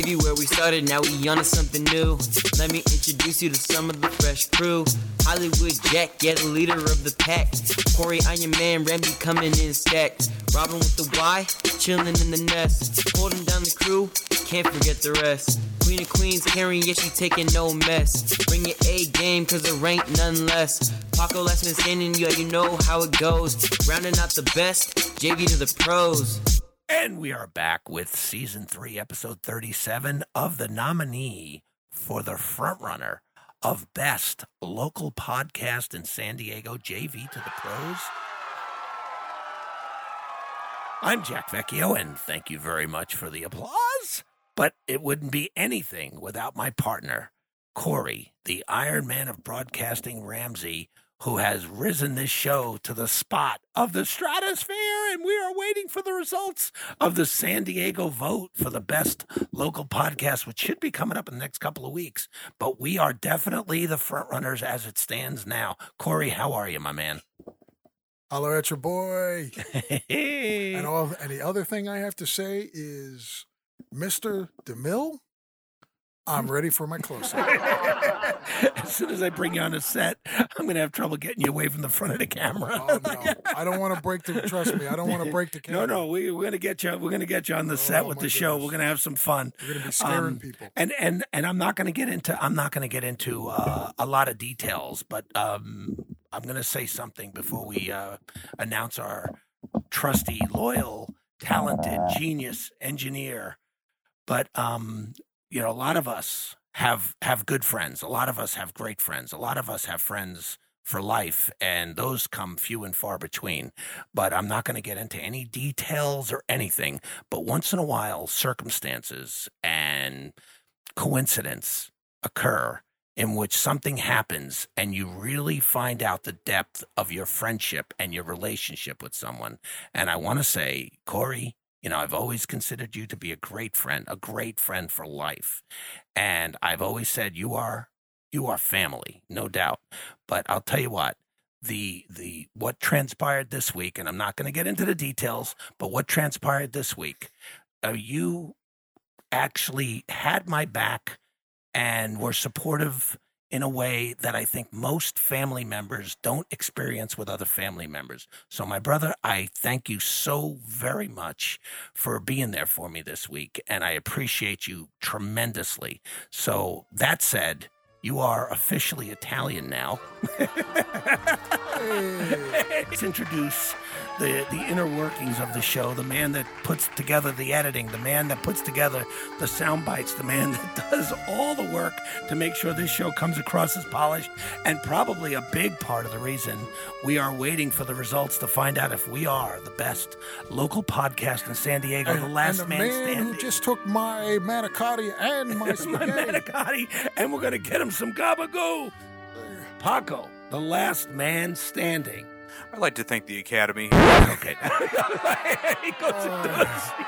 JV where we started, now we on to something new. Let me introduce you to some of the fresh crew. Hollywood Jack, yeah, the leader of the pack. Corey, Iron Man, Ramsey coming in stacked. Robin with the Y, chilling in the nest. Holding down the crew, can't forget the rest. Queen of Queens, Karen, yeah, she taking no mess. Bring your A game, cause there ain't none less. Paco last man standing, yeah, you know how it goes. Rounding out the best, JV to the pros. And we are back with season three, episode 37 of the nominee for the frontrunner of best local podcast in San Diego, JV to the pros. I'm Jack Vecchio, and thank you very much for the applause. But it wouldn't be anything without my partner, Corey, the Iron Man of Broadcasting Ramsey, who has risen this show to the spot of the stratosphere. And we are waiting for the results of the San Diego vote for the best local podcast, which should be coming up in the next couple of weeks. But we are definitely the front runners as it stands now. Corey, how are you, my man? Holler at your boy. and all and the other thing I have to say is Mr. DeMille, I'm ready for my close up. as soon as I bring you on a set, I'm going to have trouble getting you away from the front of the camera. Oh no. I don't want to break the trust me, I don't want to break the No, camera. no, we, we're going to get you. We're going to get you on the set Oh, with my the show. We're going to have some fun. We're gonna be scaring Um, people. And and and I'm not going to get into. I'm not going to get into uh, a lot of details, but um, I'm going to say something before we uh, announce our trusty, loyal, talented, genius engineer. But um, you know, a lot of us have have good friends. A lot of us have great friends. A lot of us have friends for life, and those come few and far between. But I'm not going to get into any details or anything. But once in a while, circumstances and coincidence occur in which something happens and you really find out the depth of your friendship and your relationship with someone. And I want to say, Corey, you know, I've always considered you to be a great friend, a great friend for life. And I've always said you are you are family, no doubt. But I'll tell you what, the the what transpired this week, and I'm not going to get into the details, but what transpired this week, uh, you actually had my back and were supportive in a way that I think most family members don't experience with other family members. So, my brother, I thank you so very much for being there for me this week, and I appreciate you tremendously. So, that said, you are officially Italian now. Let's introduce the, the inner workings of the show, the man that puts together the editing, the man that puts together the sound bites, the man that does all the work to make sure this show comes across as polished, and probably a big part of the reason we are waiting for the results to find out if we are the best local podcast in San Diego, and, the last and the man, man standing. who just took my manicotti and my my manicotti, and we're gonna get him some gabagoo. Paco, the last man standing. I'd like to thank the Academy. Okay. he goes into the-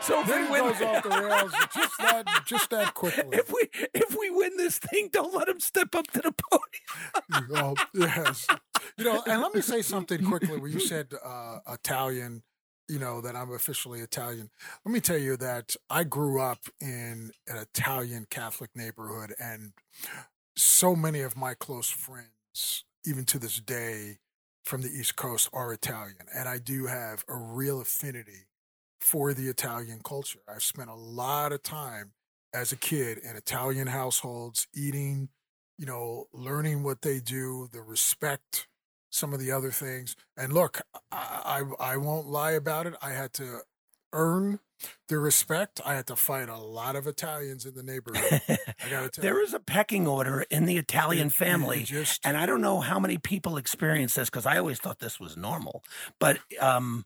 so if then we win, goes off the rails just that just that quickly. if we if we win this thing, don't let him step up to the podium. oh, yes. You know, and let me say something quickly where you said uh, Italian, you know, that I'm officially Italian. Let me tell you that I grew up in an Italian Catholic neighborhood, and so many of my close friends, even to this day, from the East Coast are Italian. And I do have a real affinity for the Italian culture. I've spent a lot of time as a kid in Italian households, eating, you know, learning what they do, the respect, some of the other things. And look, I, I, I won't lie about it. I had to earn the respect. I had to fight a lot of Italians in the neighborhood. I got to tell there you. is a pecking order in the Italian It- it family. just- and I don't know how many people experience this because I always thought this was normal. But um,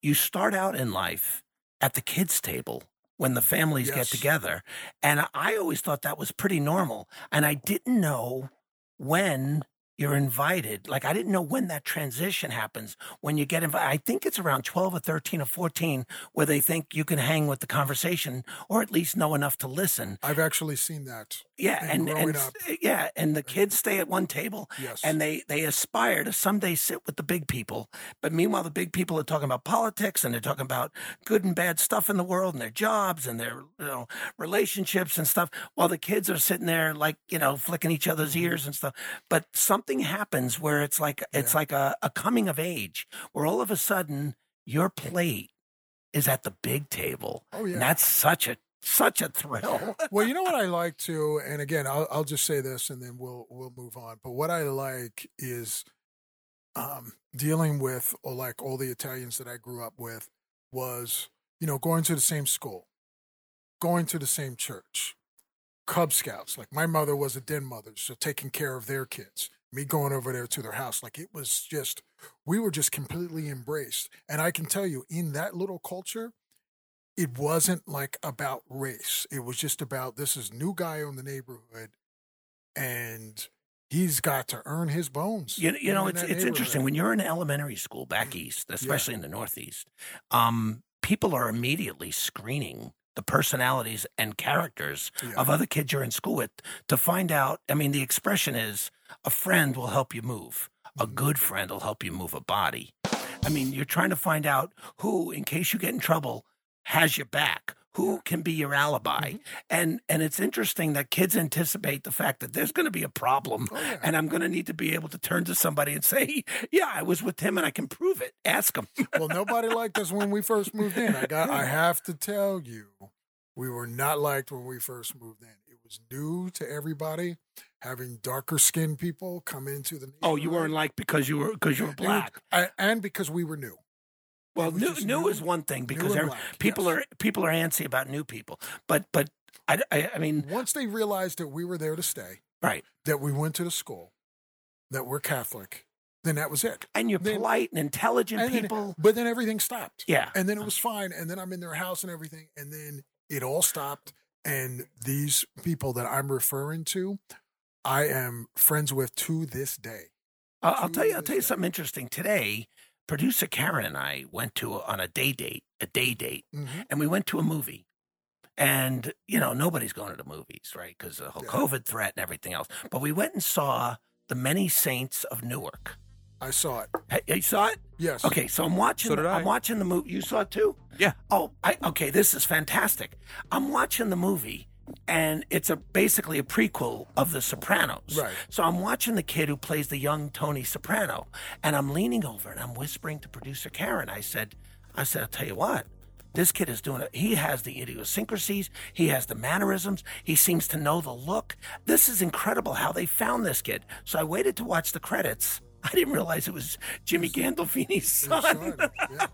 you start out in life at the kids' table when the families get together. And I always thought that was pretty normal. And I didn't know when you're invited. Like I didn't know when that transition happens when you get invited. I think it's around 12 or 13 or 14 where they think you can hang with the conversation or at least know enough to listen. I've actually seen that. Yeah, And and growing and up. yeah, and the kids stay at one table Yes. and they they aspire to someday sit with the big people. But meanwhile, the big people are talking about politics and they're talking about good and bad stuff in the world and their jobs and their you know relationships and stuff. While the kids are sitting there like you know flicking each other's Mm-hmm. ears and stuff. But something happens where it's like it's like a, a coming of age where all of a sudden your plate is at the big table. Oh yeah. And that's such a such a thrill. well, you know what I like to, and again, I'll I'll just say this, and then we'll we'll move on. But what I like is, um, dealing with or like all the Italians that I grew up with was, you know, going to the same school, going to the same church, Cub Scouts. Like my mother was a den mother, so taking care of their kids. Me going over there to their house, like it was just, we were just completely embraced. And I can tell you, in that little culture, it wasn't like about race. It was just about this is new guy on the neighborhood, and he's got to earn his bones. You, you know, it's it's interesting when you're in elementary school back east, especially in the Northeast. Um, people are immediately screening the personalities and characters Yeah. of other kids you're in school with to find out. I mean, the expression is a friend will help you move. A Mm-hmm. good friend will help you move a body. I mean, you're trying to find out who, in case you get in trouble, has your back. Who can be your alibi? Mm-hmm. And and it's interesting that kids anticipate the fact that there's going to be a problem, Oh, yeah. and I'm going to need to be able to turn to somebody and say, "Yeah, I was with him, and I can prove it. Ask him." well, nobody liked us when we first moved in. I got. I have to tell you, we were not liked when we first moved in. It was new to everybody. Having darker skinned people come into the. oh, you weren't neighborhood. like because you were because you were black. I- and because we were new. Well, new, new new- is one thing because every- black, people yes. are people are antsy about new people, but but I, I, I mean Once they realized that we were there to stay, right, that we went to the school, that we're Catholic, then that was it. and you're Then- polite and intelligent And then- people. but then everything stopped. yeah, And then it was fine. And then I'm in their house and everything. And then it all stopped. And these people that I'm referring to, I am friends with to this day. I'll, I'll tell you. I'll tell you day. something interesting. Today, producer Karen and I went to on a day date, a day date, Mhm. and we went to a movie. And you know nobody's going to the movies, right? Because the whole Yeah. COVID threat and everything else. But we went and saw the Many Saints of Newark. I saw it. Hey, You saw it? Yes. Okay, so I'm watching. So did I. I'm watching the movie. You saw it too? Yeah. Oh, I okay. This is fantastic. I'm watching the movie, and it's a basically a prequel of The Sopranos. Right. So I'm watching the kid who plays the young Tony Soprano, and I'm leaning over and I'm whispering to producer Karen. I said, I said, I'll tell you what. This kid is doing it. He has the idiosyncrasies. He has the mannerisms. He seems to know the look. This is incredible how they found this kid. So I waited to watch the credits. I didn't realize it was Jimmy Gandolfini's son. son, yeah.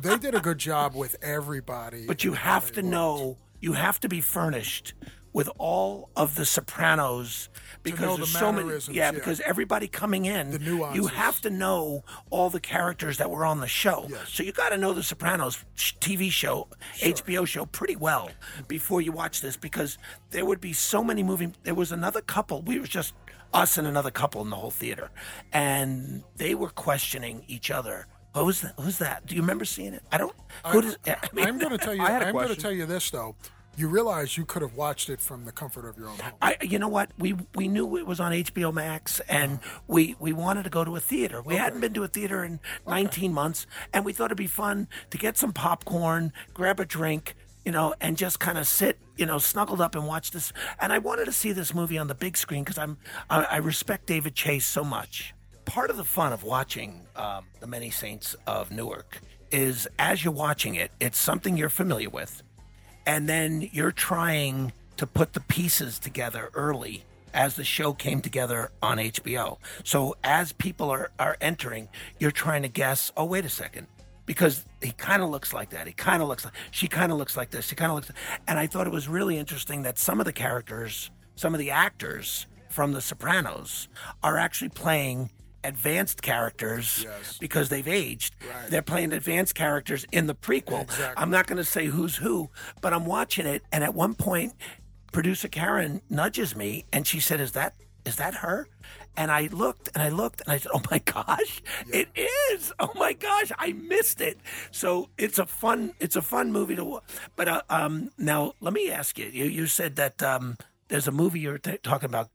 They did a good job with everybody. But you have to know, you have to be furnished with all of the Sopranos because there's the so many. Yeah, yeah. because everybody coming in, The you have to know all the characters that were on the show. Yes. So you got to know the Sopranos TV show, HBO show pretty well before you watch this because there would be so many moving. There was another couple. We were just us and another couple in the whole theater, and they were questioning each other. Who's that? Who's that? Do you remember seeing it? I don't. Who does? I mean, I'm going to tell you. I I'm going to tell you this though. You realize you could have watched it from the comfort of your own home. I, you know what? We we knew it was on HBO Max, and we we wanted to go to a theater. We hadn't been to a theater in 19 months, and we thought it'd be fun to get some popcorn, grab a drink, you know, and just kind of sit, you know, snuggled up and watch this. And I wanted to see this movie on the big screen because I'm I, I respect David Chase so much. Part of the fun of watching um, the Many Saints of Newark is as you're watching it, it's something you're familiar with and then you're trying to put the pieces together early as the show came together on HBO. So as people are, are entering, you're trying to guess, oh, wait a second. Because he kind of looks like that. He kind of looks like, she kind of looks like this. She kind of looks, and I thought it was really interesting that some of the characters, some of the actors from The Sopranos are actually playing advanced characters Yes. because they've aged. Right. They're playing advanced characters in the prequel. Exactly. I'm not going to say who's who, but I'm watching it, and at one point, producer Karen nudges me, and she said, "Is that is that her? And I looked and I looked and I said, oh my gosh, it is. Oh my gosh, I missed it. So it's a fun, it's a fun movie to watch. But uh, um, now let me ask you. You, you said that um, there's a movie you're t- talking about,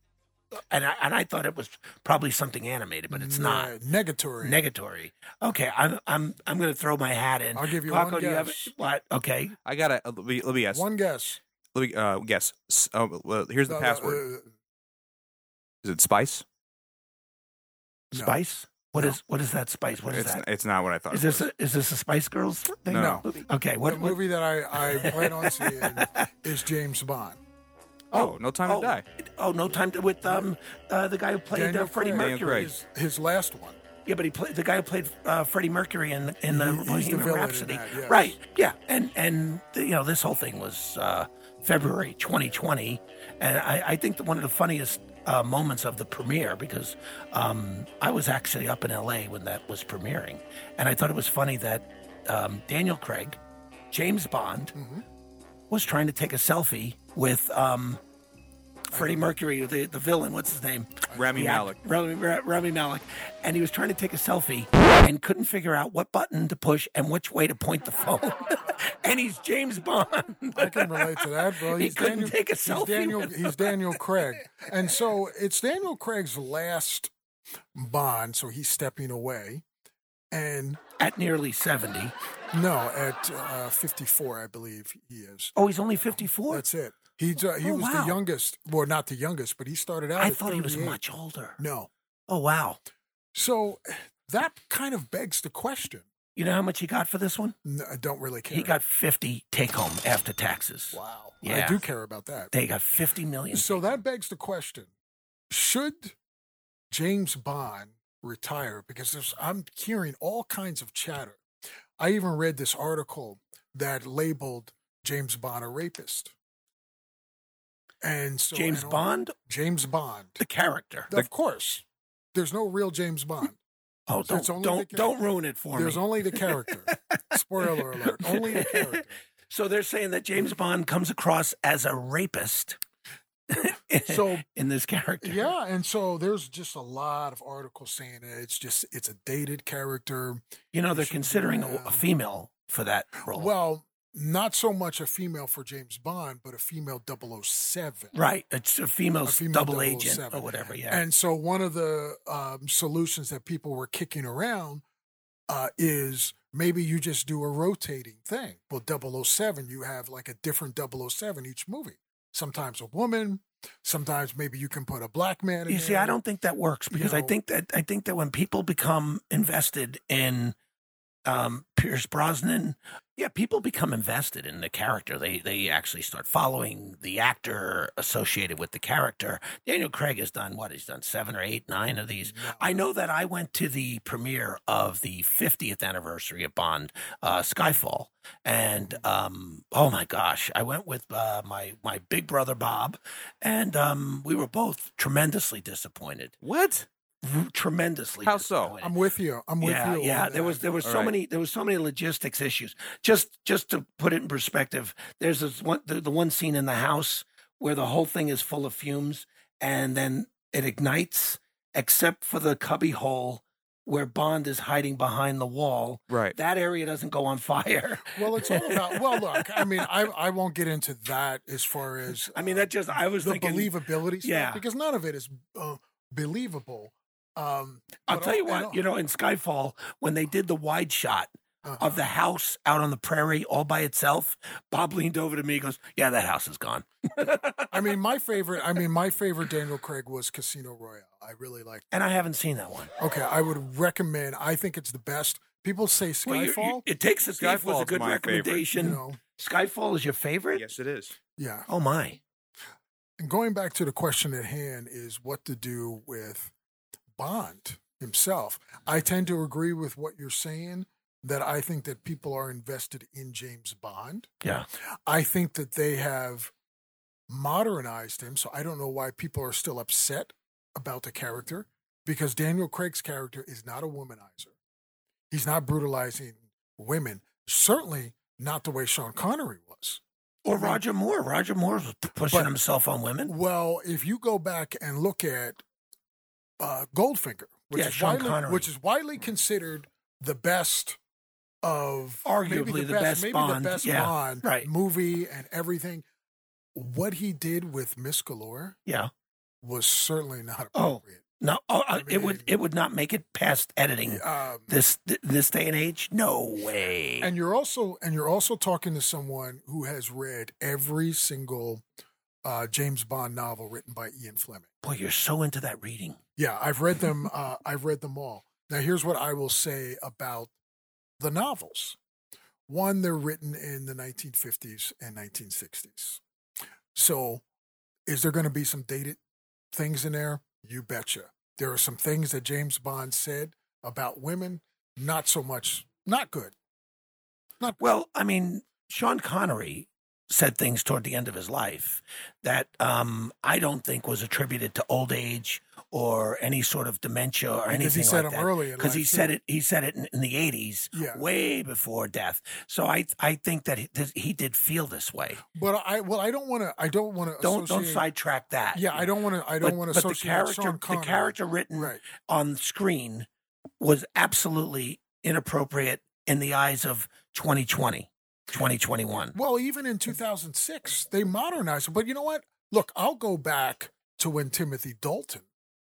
and I, and I thought it was probably something animated, but it's not. Uh, negatory. Negatory. Okay, I'm I'm I'm going to throw my hat in. I'll give you Paco, one do you have guess. what? Okay, I gotta uh, let me, let me guess. One guess. Let me uh, guess. S- Oh, well, here's the No, no, password. uh, Is it spice? No. Spice. What No. is what is that spice? What is it's that? it's not what I thought. Is it this a, is this a Spice Girls thing? No. Okay. What, the what movie that I, I plan on seeing is James Bond. Oh, no time oh, to die. Oh, no time to with um uh, the guy who played Daniel uh, Freddie Craig. Daniel Mercury. Craig. His, his last one. Yeah, but he played the guy who played uh, Freddie Mercury in in the He- he's the Bohemian villain in Rhapsody. that, yes. Right. Yeah. And and you know this whole thing was uh, February 2020, and I, I think that one of the funniest uh, moments of the premiere because um, I was actually up in LA when that was premiering, and I thought it was funny that um, Daniel Craig, James Bond, Mm-hmm. was trying to take a selfie with. Um, Freddie Mercury, the, the villain, what's his name? Rami The act- Malek. Rami, Ra- Rami Malek. And he was trying to take a selfie and couldn't figure out what button to push and which way to point the phone. and he's James Bond. I can relate to that, bro. He couldn't Daniel, take a selfie. he's selfie Daniel, he's Daniel Craig, and so it's Daniel Craig's last Bond. So he's stepping away, and At nearly 70. no, at uh, 54, I believe he is. Oh, he's only 54? That's it. He's uh, he Oh, was wow. the youngest. Well, not the youngest, but he started out. I at thought he was much older. No, Oh, wow. so that kind of begs the question. You know how much he got for this one? No, I don't really care. He got 50 take home after taxes. wow. Yeah. I do care about that. They got 50 million. So that begs the question: Should James Bond retire? Because there's, I'm hearing all kinds of chatter. I even read this article that labeled James Bond a rapist. And so James and all- Bond, James Bond, the character. of course. There's no real James Bond. Oh, don't don't, don't ruin it for There's me. There's only the character. Spoiler alert. Only the character. So they're saying that James Bond comes across as a rapist. So in this character, Yeah, and so there's just a lot of articles saying that it's just it's a dated character. you know they're considering a, a female for that role. Well, not so much a female for James Bond, but a female 007. right, it's a female, A female double agent or whatever. Yeah, And so one of the um, solutions that people were kicking around uh, is maybe you just do a rotating thing. Well, 007, you have like a different 007 each movie. Sometimes a woman, sometimes maybe you can put a black man in you see, there. I don't think that works you because I think that I think that when people become invested in um, Pierce Brosnan, yeah, people become invested in the character. They they actually start following the actor associated with the character. Daniel Craig has done what? He's done seven or eight, nine of these. I know that I went to the premiere of the 50th anniversary of Bond, uh, Skyfall, and um, oh my gosh, I went with uh, my my big brother Bob, and um, we were both tremendously disappointed. What? R- tremendously. How so? I'm with you. I'm with yeah, you. yeah. on There was there was All so right. many there was so many logistics issues. Just just to put it in perspective, there's this one the, the one scene in the house where the whole thing is full of fumes, and then it ignites, except for the cubby hole where Bond is hiding behind the wall. Right. That area doesn't go on fire. Well, it's all about. Well, look, I mean, I I won't get into that as far as I mean, that just I was the thinking. believability stuff Yeah. because none of it is uh, believable. Um, I'll tell you what, you know, in Skyfall, when they did the wide shot all- of the house out on the prairie all by itself, Bob leaned over to me and goes, Yeah, that house is gone. I mean, my favorite. I mean, my favorite Daniel Craig was Casino Royale. I really like. And I haven't seen that one. Okay, I would recommend. I think it's the best. People say Well, you- you- Skyfall. it takes a Skyfall was a good recommendation. you know, Skyfall is your favorite? Yes, it is. yeah. Oh my. And going back to the question at hand is what to do with Bond himself. I tend to agree with what you're saying. That I think that people are invested in James Bond. Yeah. I think that they have modernized him. So I don't know why people are still upset about the character because Daniel Craig's character is not a womanizer. He's not brutalizing women. Certainly not the way Sean Connery was. Or Roger Moore. Roger Moore was pushing But- himself on women. Well, if you go back and look at uh, Goldfinger, which Yeah, is widely, which is widely considered the best of Arguably maybe the best maybe Bond, the best yeah, Bond right. movie and everything. What he did with Miss Galore Yeah. was certainly not Oh, appropriate. No, oh, I it would it would not make it past editing. Um, This this day and age, no way. and you're also and you're also talking to someone who has read every single uh, James Bond novel written by Ian Fleming. Boy, you're so into that reading. Yeah, I've read them. Uh, I've read them all. Now, here's what I will say about the novels. One, they're written in the 1950s and 1960s. So, is there going to be some dated things in there? You betcha. There are some things that James Bond said about women, not so much, not good. Not Well, I mean, Sean Connery said things toward the end of his life that um, I don't think was attributed to old age or any sort of dementia or Because he anything said like them that. Because he life, said it. He said it in, in the eighties, Yeah. way before death. So I I think that he, he did feel this way. But I well, I don't want to. I don't want to. Don't don't sidetrack that. Yeah, I don't want to. I don't But- want to but the character the character written Right. on screen was absolutely inappropriate in the eyes of 2020 2021 Well, even in 2006, they modernized it. But you know what? Look, I'll go back to when Timothy Dalton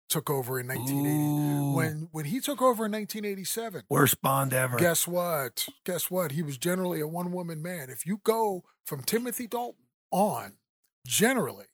took over in 1980. Ooh. When when he took over in 1987, worst bond ever guess what? Guess what? He was generally a one woman man. If you go from Timothy Dalton on, generally,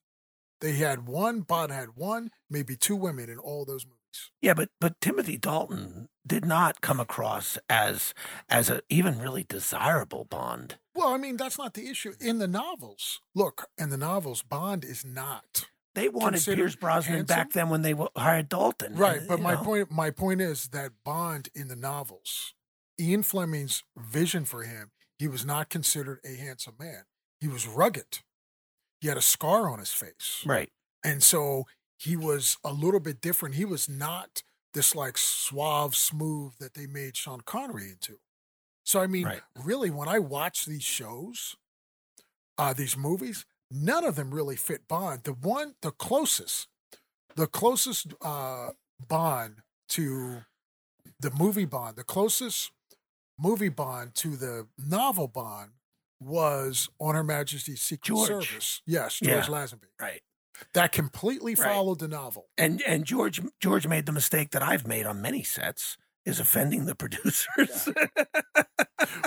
they had one, Bond had one, maybe two women in all those movies. Yeah but but timothy dalton did not come across as as a even really desirable bond Well, I mean, that's not the issue. In the novels, look, in the novels, Bond is not. they wanted pierce brosnan back then when they hired dalton Right, and, but my know. point my point is that Bond in the novels, Ian Fleming's vision for him, he was not considered a handsome man. He was rugged. He had a scar on his face. right And so he was a little bit different. He was not this like suave, smooth that they made Sean Connery into. So I mean, Right. really, when I watch these shows, uh, these movies, none of them really fit Bond. The one, the closest, the closest uh, Bond to the movie Bond, the closest movie Bond to the novel Bond was on Her Majesty's Secret George. Service. Yes, George Yeah. Lazenby. right That completely Right. followed the novel. and and george george made the mistake that i've made on many sets is offending the producers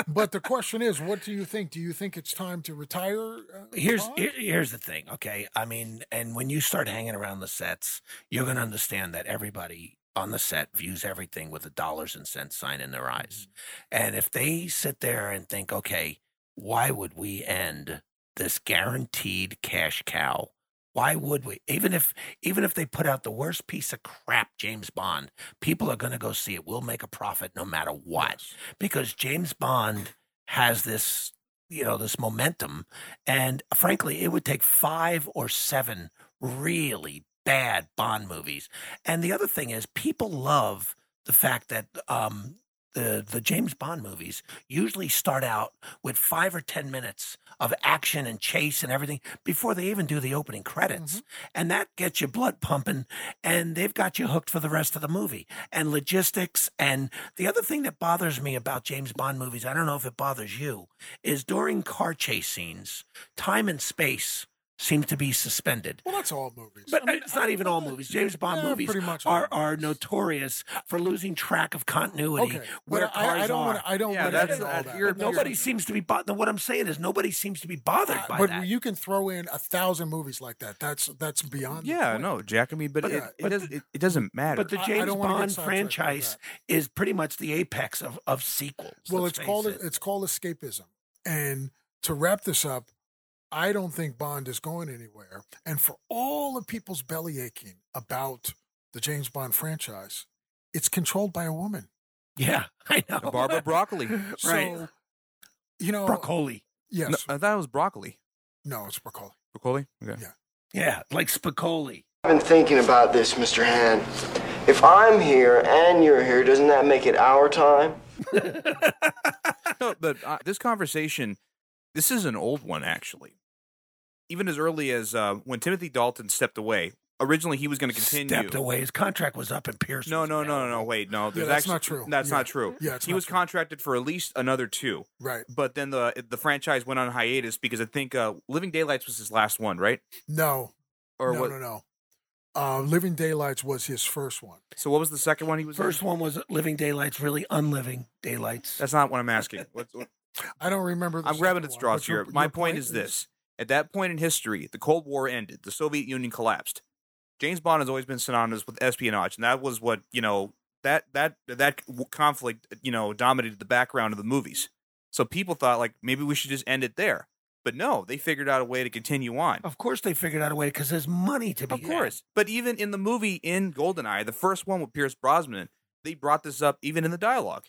But the question is, what do you think? Do you think it's time to retire? Uh, here's here- here's the thing okay i mean and when you start hanging around the sets you're going to understand that everybody on the set views everything with a dollars and cents sign in their eyes and if they sit there and think okay why would we end this guaranteed cash cow why would we even if even if they put out the worst piece of crap james bond people are going to go see it we'll make a profit no matter what because James Bond has this, you know, this momentum. And frankly, it would take five or seven really bad Bond movies. And the other thing is, people love the fact that um, the the James Bond movies usually start out with five or ten minutes of action and chase and everything before they even do the opening credits, mm-hmm. and that gets your blood pumping, and they've got you hooked for the rest of the movie. And logistics, and the other thing that bothers me about James Bond movies, I don't know if it bothers you, is during car chase scenes, time and space seem to be suspended. Well, that's all movies. But I mean, it's not even all movies. James Bond Yeah, movies much are, movies. are notorious for losing track of continuity Okay, where but cars I, I don't are. want. I don't Yeah, want that's- to all that. you're- But nobody seems to be. Bo- what I'm saying is nobody seems to be bothered Uh, by but that. But you can throw in a thousand movies like that. That's that's beyond. the Yeah, point. no, Jack. I mean, but, But- it, uh, it, but does, the- it, it doesn't matter. but the I- I James don't wanna get Bond sidetracked with franchise that. is pretty much the apex of, of sequels. Well, it's called it. it's called escapism. And to wrap this up, I don't think Bond is going anywhere. And for all of people's belly aching about the James Bond franchise, it's controlled by a woman. Yeah, I know. Barbara Broccoli. So, Right. you know, Broccoli. yes, No, I thought it was broccoli. no, it's broccoli. Broccoli. Okay. Yeah. Yeah, like Spicoli. I've been thinking about this, Mr. Hand. If I'm here and you're here, doesn't that make it our time? No, but uh, this conversation This is an old one, actually. Even as early as uh, when Timothy Dalton stepped away. Originally, he was going to continue. Stepped away. His contract was up, in Pierce. No, no, no, no, no. Wait, no. There's that's actually, not true. That's Yeah. not true. Yeah, it's he not was true. contracted for at least another two. Right. But then the the franchise went on hiatus because I think uh, Living Daylights was his last one, right? No. Or no, what? no, no. Uh, Living Daylights was his first one. So what was the second one he was in? First one was Living Daylights, really unliving daylights. That's not what I'm asking. What's, what, I don't remember. The I'm grabbing at straws here. My your point is this: at that point in history, the Cold War ended. The Soviet Union collapsed. James Bond has always been synonymous with espionage, and that was what you know that that that conflict you know dominated the background of the movies. So people thought like maybe we should just end it there, but no, they figured out a way to continue on. Of course, they figured out a way because there's money to be made. Of course, but even in the movie in Goldeneye, the first one with Pierce Brosnan, they brought this up even in the dialogue.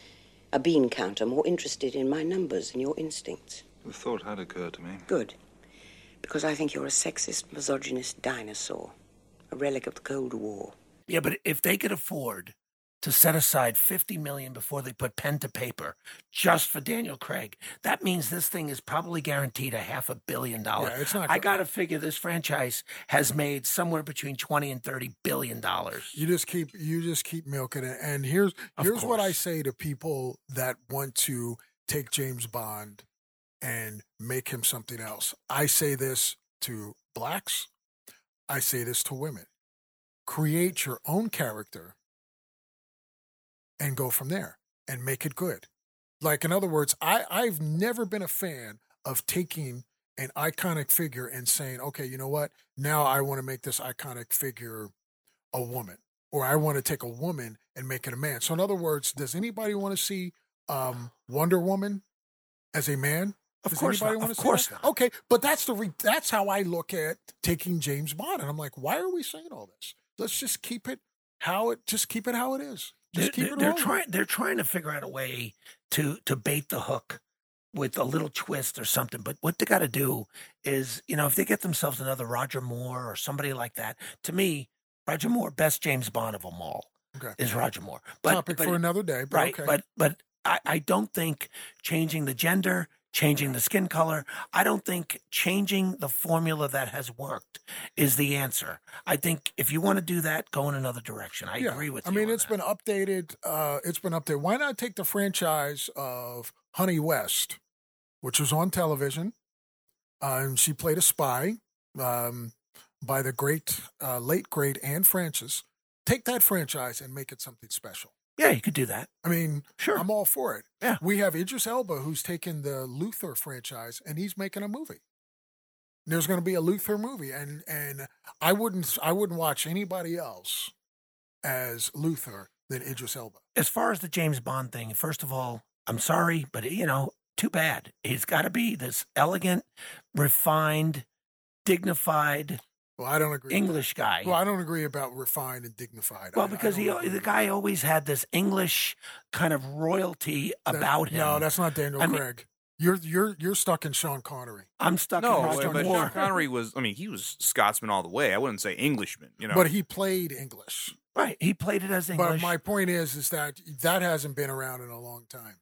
A bean counter more interested in my numbers than your instincts. The thought had occurred to me. Good. Because I think you're a sexist, misogynist dinosaur. A relic of the Cold War. Yeah, but if they could afford to set aside 50 million before they put pen to paper just for Daniel Craig, that means this thing is probably guaranteed a half a billion dollars. Yeah, it's not I got to figure this franchise has made somewhere between 20 and 30 billion dollars. You just keep you just keep milking it. And here's Of here's what I say to people that want to take James Bond and make him something else. I say this to blacks. I say this to women. Create your own character and go from there and make it good. Like in other words, I, I've never been a fan of taking an iconic figure and saying, okay, you know what? Now I want to make this iconic figure a woman or I want to take a woman and make it a man. So in other words, does anybody want to see um, Wonder Woman as a man? Of Does course not. Of course that? not. Okay, but that's the re- that's how I look at taking James Bond, and I'm like, why are we saying all this? Let's just keep it how it just keep it how it is. They're, Just keep they're- it they're trying. They're trying to figure out a way to to bait the hook with a little twist or something. But what they got to do is, you know, if they get themselves another Roger Moore or somebody like that, to me, Roger Moore, best James Bond of them all, Okay. is Roger Moore. But, Topic but- for another day, but right? okay. But but I, I don't think changing the gender, changing the skin color, I don't think changing the formula that has worked is the answer. I think if you want to do that, go in another direction. I Yeah. agree with I you. I mean, it's that. been updated. Uh, it's been updated. Why not take the franchise of Honey West, which was on television, uh, and she played a spy um, by the great, uh, late great Anne Francis. Take that franchise and make it something special. Yeah, you could do that. I mean, Sure. I'm all for it. Yeah. We have Idris Elba who's taken the Luther franchise and he's making a movie. There's going to be a Luther movie, and and I wouldn't I wouldn't watch anybody else as Luther than Idris Elba. as far as the James Bond thing, first of all, I'm sorry, but you know, too bad. He's got to be this elegant, refined, dignified Well, I don't agree. English guy. Well, I don't agree about refined and dignified. Well, I- I because he, agree the with guy always had this English kind of royalty that. about him. No, that's not Daniel I mean- Craig. You're you're you're stuck in Sean Connery. I'm stuck No, in but, Roger but Moore. Sean Connery was. I mean, he was Scotsman all the way. I wouldn't say Englishman. You know, But he played English. Right, he played it as English. But my point is, is that that hasn't been around in a long time.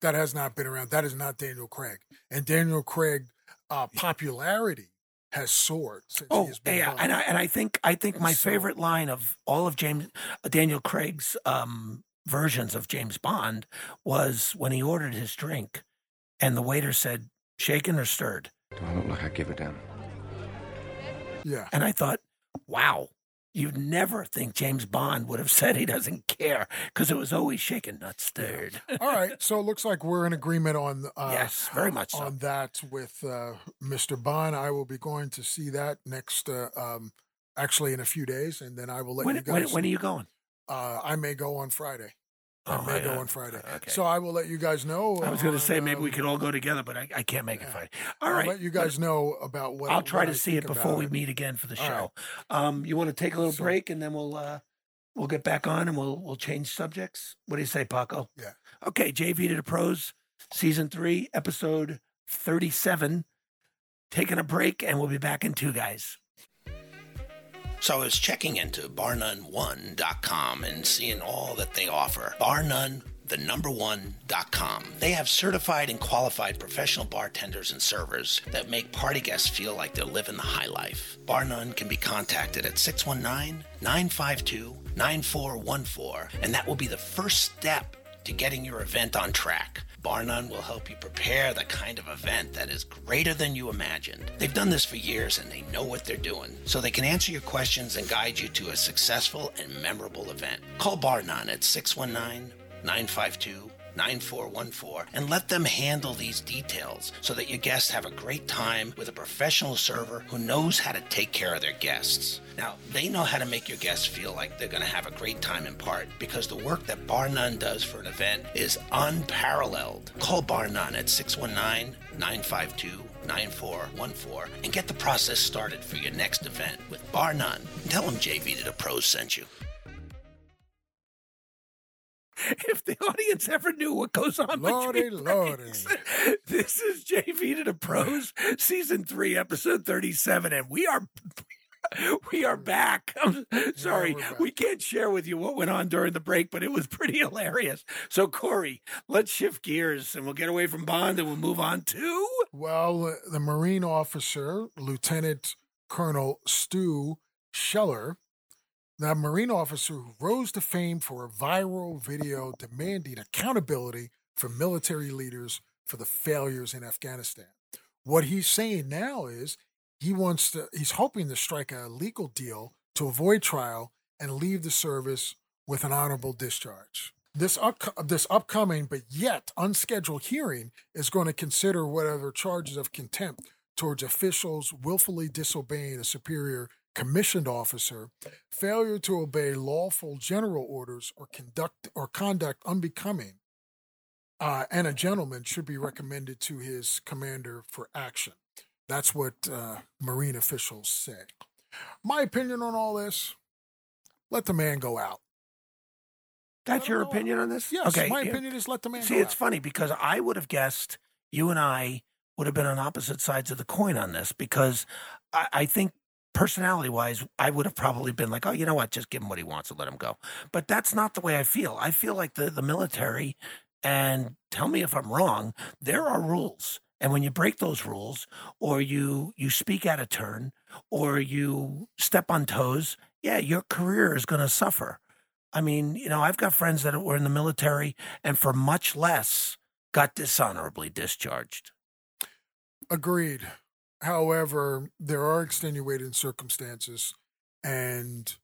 That has not been around. That is not Daniel Craig. And Daniel Craig uh, popularity has soared since he Oh has been yeah, Bond. and I and I think I think my So- favorite line of all of James uh, Daniel Craig's um, versions of James Bond was when he ordered his drink, and the waiter said, "Shaken or stirred?" Do I look like I give a damn? yeah. And I thought, wow, you'd never think James Bond would have said he doesn't care because it was always shaken, not stirred. All right. So it looks like we're in agreement on uh, yes, very much so. on that with uh, Mr. Bond. I will be going to see that next, uh, um, actually in a few days, and then I will let When, you when, guys. when are you going? uh, I may go on Friday. I Oh, may go yeah. on Friday. Okay. So I will let you guys know. I was going to on, say maybe um, we could all go together, but I, I can't make it. Friday. All I'll right, let you guys know about what I'll try what to I see it before we it. meet again for the All show. Um, you want to take a little So- break and then we'll uh, we'll get back on and we'll we'll change subjects. What do you say, Paco? Yeah. Okay, JV to the pros, season three, episode thirty-seven. Taking a break and we'll be back in two guys. So I was checking into barnone1.com and seeing all that they offer. Bar None the number one.com. They have certified and qualified professional bartenders and servers that make party guests feel like they're living the high life. Bar None can be contacted at 619 952 9414, and that will be the first step to getting your event on track. Bar None will help you prepare the kind of event that is greater than you imagined. They've done this for years and they know what they're doing, so they can answer your questions and guide you to a successful and memorable event. Call Bar None at 619 952 9414 and let them handle these details so that your guests have a great time with a professional server who knows how to take care of their guests. Now, they know how to make your guests feel like they're going to have a great time in part because the work that Bar None does for an event is unparalleled. Call Bar None at 619 952 9414 and get the process started for your next event with Bar None. Tell them JV that the pros sent you. If the audience ever knew what goes on Lordy, between lordy. breaks, this is JV to the Pros, season three, episode thirty-seven, and we are we are back. I'm sorry, we're back. we can't share with you what went on during the break, but it was pretty hilarious. So, Corey, let's shift gears and we'll get away from Bond and we'll move on to Well, the Marine officer, Lieutenant Colonel Stu Scheller, the Marine officer who rose to fame for a viral video demanding accountability from military leaders for the failures in Afghanistan. What he's saying now is he wants to, he's hoping to strike a legal deal to avoid trial and leave the service with an honorable discharge. This, up, this upcoming but yet unscheduled hearing is going to consider whatever charges of contempt towards officials willfully disobeying a superior commissioned officer, failure to obey lawful general orders, or conduct or conduct unbecoming, uh, and a gentleman should be recommended to his commander for action. That's what uh, Marine officials say. My opinion on all this: let the man go out. That's your opinion on this? Yes, Okay. my yeah. opinion is let the man See, it's out. funny because I would have guessed you and I would have been on opposite sides of the coin on this because I, I think personality wise, I would have probably been like, oh, you know what? Just give him what he wants and let him go. But that's not the way I feel. I feel like the, the military, and tell me if I'm wrong, there are rules. And when you break those rules or you you speak out of turn or you step on toes, yeah, your career is going to suffer. I mean, you know, I've got friends that were in the military and for much less got dishonorably discharged. Agreed. However, there are extenuating circumstances, and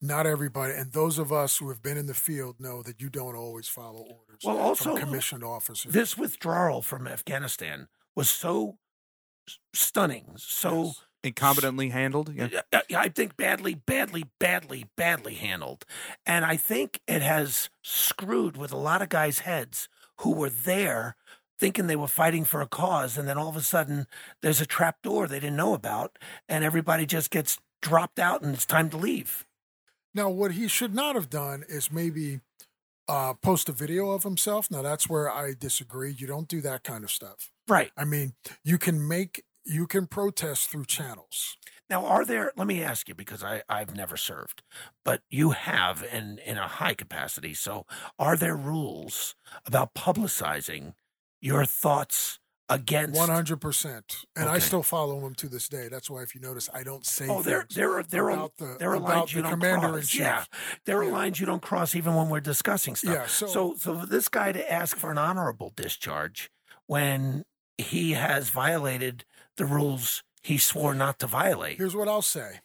not everybody, and those of us who have been in the field know that you don't always follow orders Well, also, from commissioned officers. This withdrawal from Afghanistan was so stunning, so Incompetently handled. Yeah. I- I think badly, badly, badly, badly handled. And I think it has screwed with a lot of guys' heads who were there thinking they were fighting for a cause. And then all of a sudden, there's a trap door they didn't know about, and everybody just gets dropped out and it's time to leave. Now, what he should not have done is maybe uh, post a video of himself. Now, that's where I disagree. You don't do that kind of stuff. Right. I mean, you can make, you can protest through channels. Now, are there, let me ask you, because I, I've never served, but you have in, in a high capacity. So, are there rules about publicizing your thoughts against? 100%. And I still follow him to this day. That's why, if you notice, I don't say Oh, there, there are there are the, there are about lines the you don't cross. Yeah, there are Yeah. lines you don't cross even when we're discussing stuff. Yeah, so- so so for this guy to ask for an honorable discharge when he has violated the rules he swore not to violate. Here's what I'll say.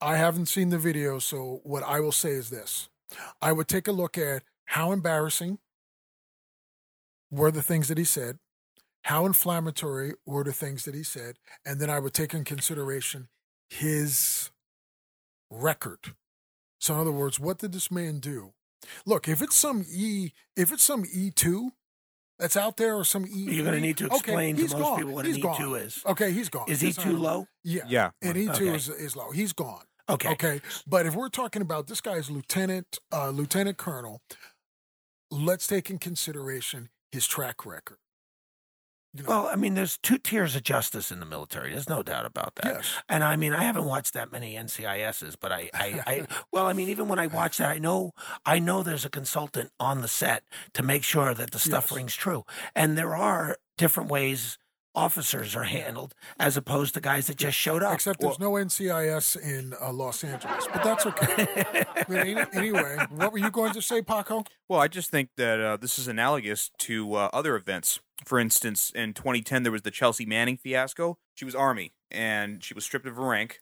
I haven't seen the video, so what I will say is this. I would take a look at how embarrassing were the things that he said, how inflammatory were the things that he said, and then I would take in consideration his record. So in other words, what did this man do? Look, if it's some E if it's some E two that's out there or some E You're gonna need to explain to he's most gone. people what an He's E2 is. Okay, he's gone. Is he It's too low? Yeah. Yeah. And E2 Okay. is, is low. He's gone. Okay. Okay. But if we're talking about this guy's lieutenant, uh, lieutenant colonel, let's take in consideration his track record. You know, Well, I mean, there's two tiers of justice in the military. There's no doubt about that. yes. And I mean, I haven't watched that many NCISs, but I, I, I, well, I mean, even when I watch that, I know, I know there's a consultant on the set to make sure that the stuff Yes. rings true. And there are different ways officers are handled as opposed to guys that just showed up. Except there's no NCIS in uh, Los Angeles, but that's okay. but any, anyway, what were you going to say, Paco? Well, I just think that uh, this is analogous to uh, other events. For instance, in 2010, there was the Chelsea Manning fiasco. She was Army, and she was stripped of her rank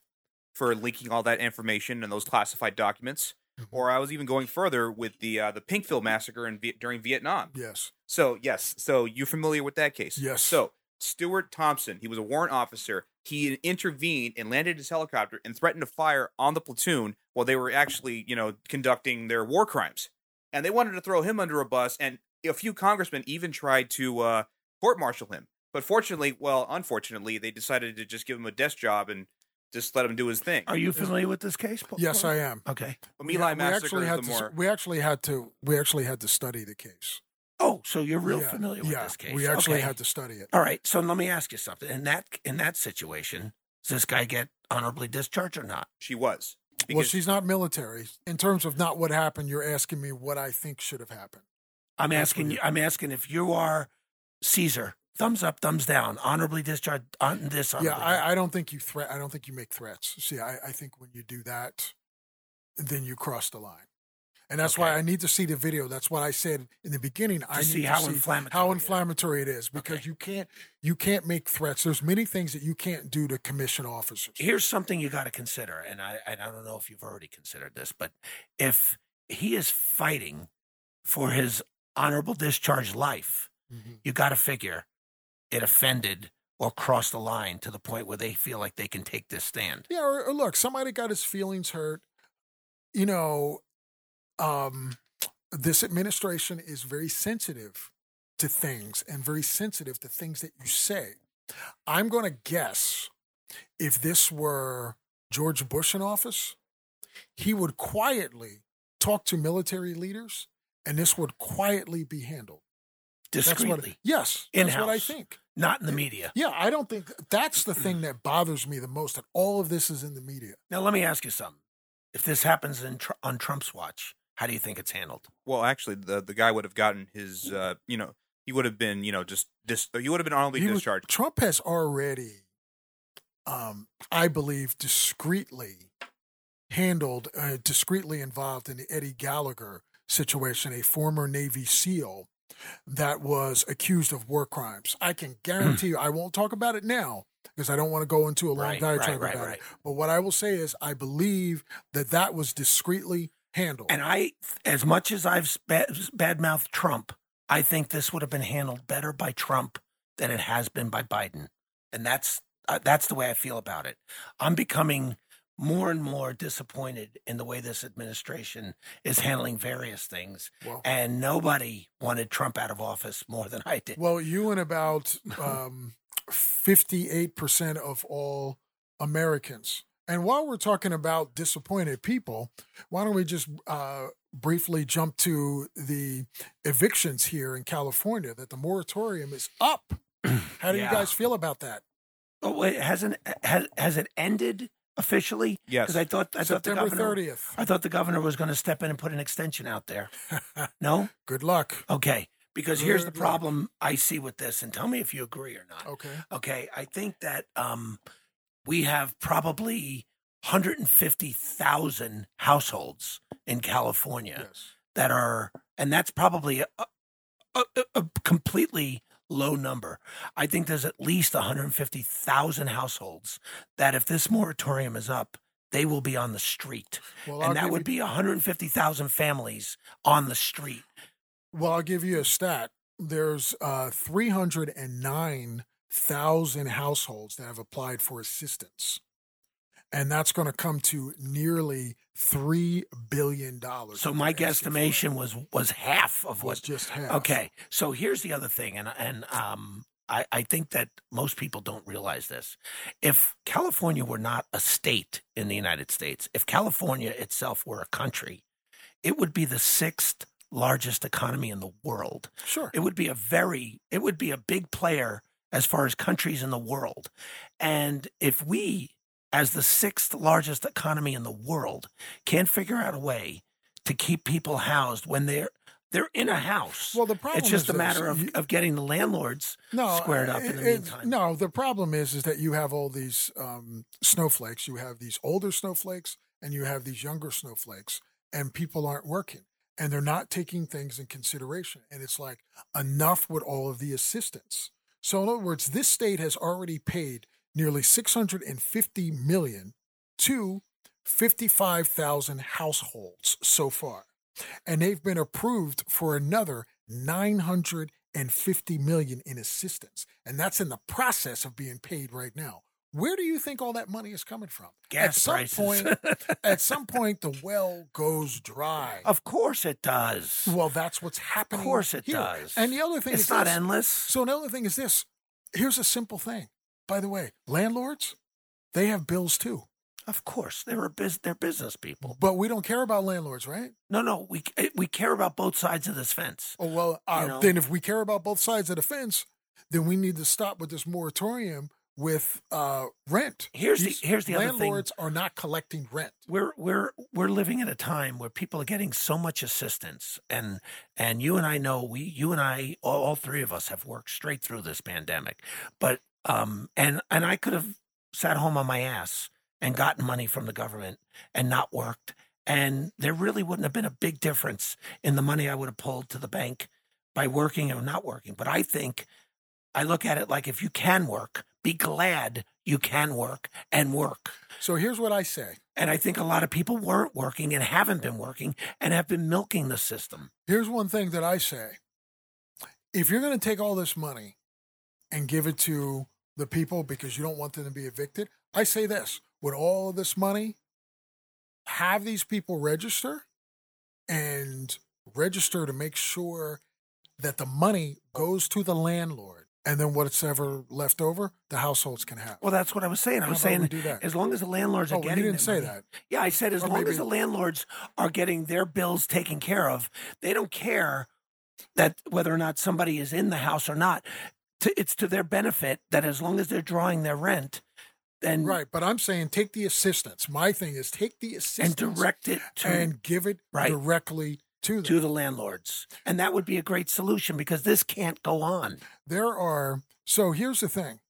for leaking all that information and those classified documents. Mm-hmm. Or I was even going further with the uh, the Pinkville massacre in Viet- during Vietnam. Yes. So yes, so you're familiar with that case? Yes. So Stuart Thompson, he was a warrant officer. He intervened and landed his helicopter and threatened to fire on the platoon while they were actually, you know, conducting their war crimes. And they wanted to throw him under a bus, and a few congressmen even tried to uh, court-martial him. But fortunately, well, unfortunately, they decided to just give him a desk job and just let him do his thing. Are you familiar with this case? Paul? Yes, I am. Okay. The Yeah, we actually had the to, more. we actually had to we actually had to study the case. Oh, so you're real yeah, familiar with yeah, this case? We actually Okay. had to study it. All right. So let me ask you something. In that in that situation, does this guy get honorably discharged or not? She was. well, she's not military. In terms of not what happened, you're asking me what I think should have happened. I'm That's asking you. I'm asking if you are Caesar. Thumbs up, thumbs down. Honorably discharged on this. Yeah, I, I don't think you threat. I don't think you make threats. See, I, I think when you do that, then you cross the line, and that's why I need to see the video. That's what I said in the beginning. I need see to how see inflammatory how inflammatory it is because Okay. you can't you can't make threats. There's many things that you can't do to commission officers. here's something you got to consider, and I, and I don't know if you've already considered this, but if he is fighting for his honorable discharge life, Mhm. you got to figure it offended or crossed the line to the point where they feel like they can take this stand. Yeah, or, or look, somebody got his feelings hurt. You know, um, this administration is very sensitive to things and very sensitive to things that you say. I'm going to guess if this were George Bush in office, he would quietly talk to military leaders and this would quietly be handled. That's Discreetly, yes, that's what I think. not in the media. Yeah, I don't think that's the thing that bothers me the most. That all of this is in the media. Now, let me ask you something. If this happens in, on Trump's watch, how do you think it's handled? Well, actually, the the guy would have gotten his, uh, you know, he would have been, you know, just dis- he would have been honorably He was- discharged. Trump has already, um, I believe, discreetly handled, uh, discreetly involved in the Eddie Gallagher situation, a former Navy SEAL that was accused of war crimes. I can guarantee you, I won't talk about it now because I don't want to go into a long Right, diatribe right, right, about it. But what I will say is, I believe that that was discreetly handled. And I, as much as I've bad, badmouthed Trump, I think this would have been handled better by Trump than it has been by Biden, and that's uh, that's the way I feel about it. I'm becoming more and more disappointed in the way this administration is handling various things, Well- and nobody wanted Trump out of office more than I did. Well, you and about um, 58% of all Americans. And while we're talking about disappointed people, why don't we just uh, briefly jump to the evictions here in California that the moratorium is up? How do Yeah. you guys feel about that? oh wait, hasn't has has it ended officially? Yes. because I thought I thought the governor 30th. I thought the governor was going to step in and put an extension out there. No. Good luck. Okay, because here's the Good luck. problem I see with this, and tell me if you agree or not. Okay. Okay, I think that um, we have probably 150,000 households in California Yes. that are, and that's probably a, a, a- completely low number. I think there's at least 150,000 households that, if this moratorium is up, they will be on the street, Well, I'll and that would you- be 150,000 families on the street. Well, I'll give you a stat. There's uh, 309,000 households that have applied for assistance. And that's going to come to nearly $3 billion. So my They're asking for. guesstimation was was half of what. just half. Okay, so here's the other thing, and and um, I I think that most people don't realize this. If California were not a state in the United States, if California itself were a country, it would be the sixth largest economy in the world. Sure. It would be a very, it would be a big player as far as countries in the world. And if we, as the sixth largest economy in the world, can't figure out a way to keep people housed when they're they're in a house. Well, the problem it's just a matter of, You- of getting the landlords no, squared up in the meantime. No, the problem is is that you have all these um, snowflakes. You have these older snowflakes, and you have these younger snowflakes, and people aren't working, and they're not taking things in consideration. And it's like enough with all of the assistance. So, in other words, this state has already paid nearly six hundred and fifty million to fifty-five thousand households so far. and they've been approved for another 950 million in assistance and that's in the process of being paid right now where do you think all that money is coming from at some prices. point at some point the well goes dry Of course it does. well that's what's happening Of course it here. does. and the other thing it's is not this. endless. so another thing is this here's a simple thing by the way landlords they have bills too Of course, they're a bus- they're business people. but we don't care about landlords right No, no, we eh, we care about both sides of this fence. Oh well, uh, then if we care about both sides of the fence, then we need to stop with this moratorium with uh, rent. Here's the- here's the other thing. landlords are not collecting rent. We're we're we're living at a time where people are getting so much assistance, and and you and I know we you and I all, all three of us have worked straight through this pandemic, but um and and I could have sat home on my ass and gotten money from the government and not worked, and there really wouldn't have been a big difference in the money I would have pulled to the bank by working or not working. But I think I look at it like if you can work, be glad you can work and work. So here's what I say. And I think a lot of people weren't working and haven't been working and have been milking the system. Here's one thing that I say. If you're going to take all this money and give it to the people because you don't want them to be evicted, I say this with all of this money, have these people register and register to make sure that the money goes to the landlord. And then what's ever left over, the households can have. Well, that's what I was saying. I was we saying do that? as long as the landlords are Oh, well, you getting didn't say money- that. Yeah, I said as Or long maybe- as the landlords are getting their bills taken care of, they don't care that whether or not somebody is in the house or not. It's to their benefit that as long as they're drawing their rent, then Right, but I'm saying take the assistance. My thing is take the assistance and direct it to and give it Right. directly to to the landlords, and that would be a great solution because this can't go on. there are so here's the thing.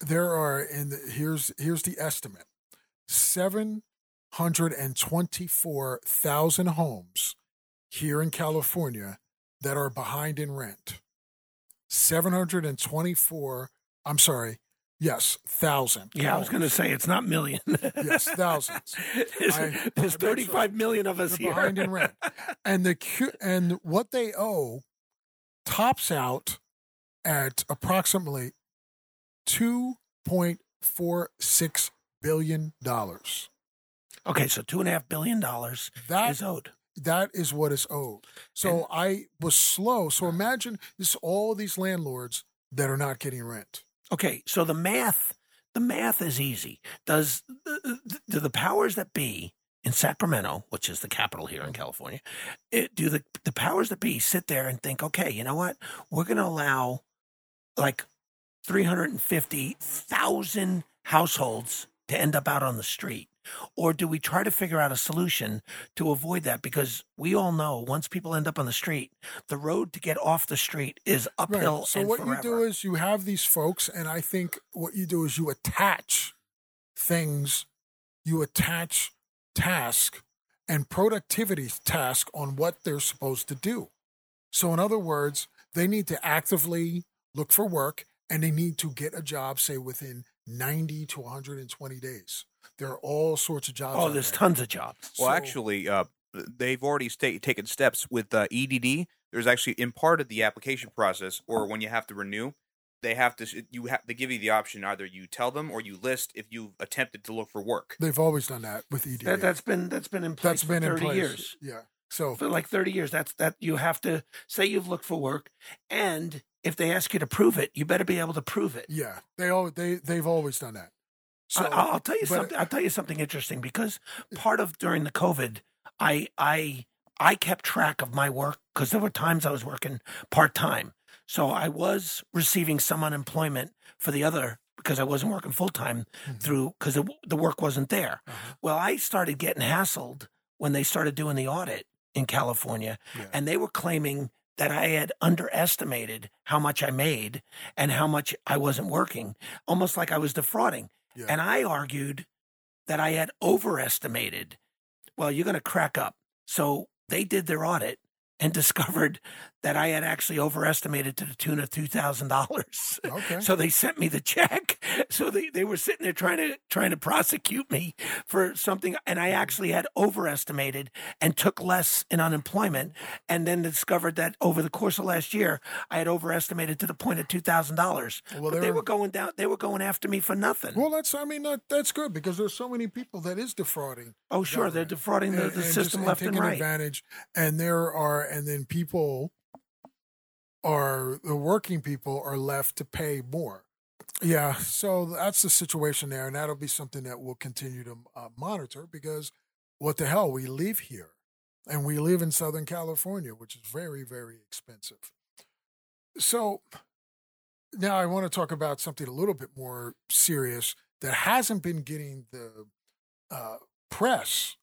There are and here's here's the estimate. 724,000 homes here in California that are behind in rent. 724 I'm sorry yes thousand Yeah, I was going to say it's not million. Yes, thousands. there's I- I there's bet so. 35 million of us They're here. behind in rent. and the and what they owe tops out at approximately two point four six billion dollars. Okay, so two and a half billion dollars That is owed. that is what is owed. So I was slow. So imagine this: all these landlords that are not getting rent. Okay, so the math, the math is easy. Does uh, uh, do the powers that be in Sacramento, which is the capital here in California, it, do the the powers that be sit there and think, okay, you know what, we're going to allow like three hundred and fifty thousand households to end up out on the street? Or do we try to figure out a solution to avoid that? Because we all know once people end up on the street, the road to get off the street is uphill. So and what forever. you do is you have these folks, and I think what you do is you attach things, you attach task and productivity task on what they're supposed to do. So in other words, they need to actively look for work and they need to get a job, say within 90 to 120 days. There are all sorts of jobs. oh, out there's there. tons of jobs. Well, So- actually, uh, they've already sta- taken steps with uh, EDD. There's actually in part of the application process, or when you have to renew, they have to you have they give you the option either you tell them or you list if you've attempted to look for work. They've always done that with EDD. That, that's been that's been in place That's for been in 30 place. years. Yeah. So For like 30 years. That's that you have to say you've looked for work and if they ask you to prove it, you better be able to prove it. yeah, they all they they've always done that. So I, I'll tell you but- something. I'll tell you something interesting because part of during the COVID, I I I kept track of my work because there were times I was working part time. So I was receiving some unemployment for the other because I wasn't working full time through because the, the work wasn't there. Uh-huh. Well, I started getting hassled when they started doing the audit in California, Yeah. and they were claiming that I had underestimated how much I made and how much I wasn't working, almost like I was defrauding. Yeah. And I argued that I had overestimated. Well, you're going to crack up. So they did their audit and discovered that I had actually overestimated to the tune of $2,000. Okay. So they sent me the check. So they, they were sitting there trying to trying to prosecute me for something and I actually had overestimated and took less in unemployment and then discovered that over the course of last year I had overestimated to the point of two thousand dollars. Well, but they were going down they were going after me for nothing. Well, that's I mean that, that's good because there's so many people that is defrauding. oh sure, they're defrauding the, and- the and system just- left and taking right. advantage. And there are and then people are the working people are left to pay more. Yeah, so that's the situation there, and that'll be something that we'll continue to uh, monitor because what the hell, we live here, and we live in Southern California, which is very, very expensive. So now I want to talk about something a little bit more serious that hasn't been getting the uh, press.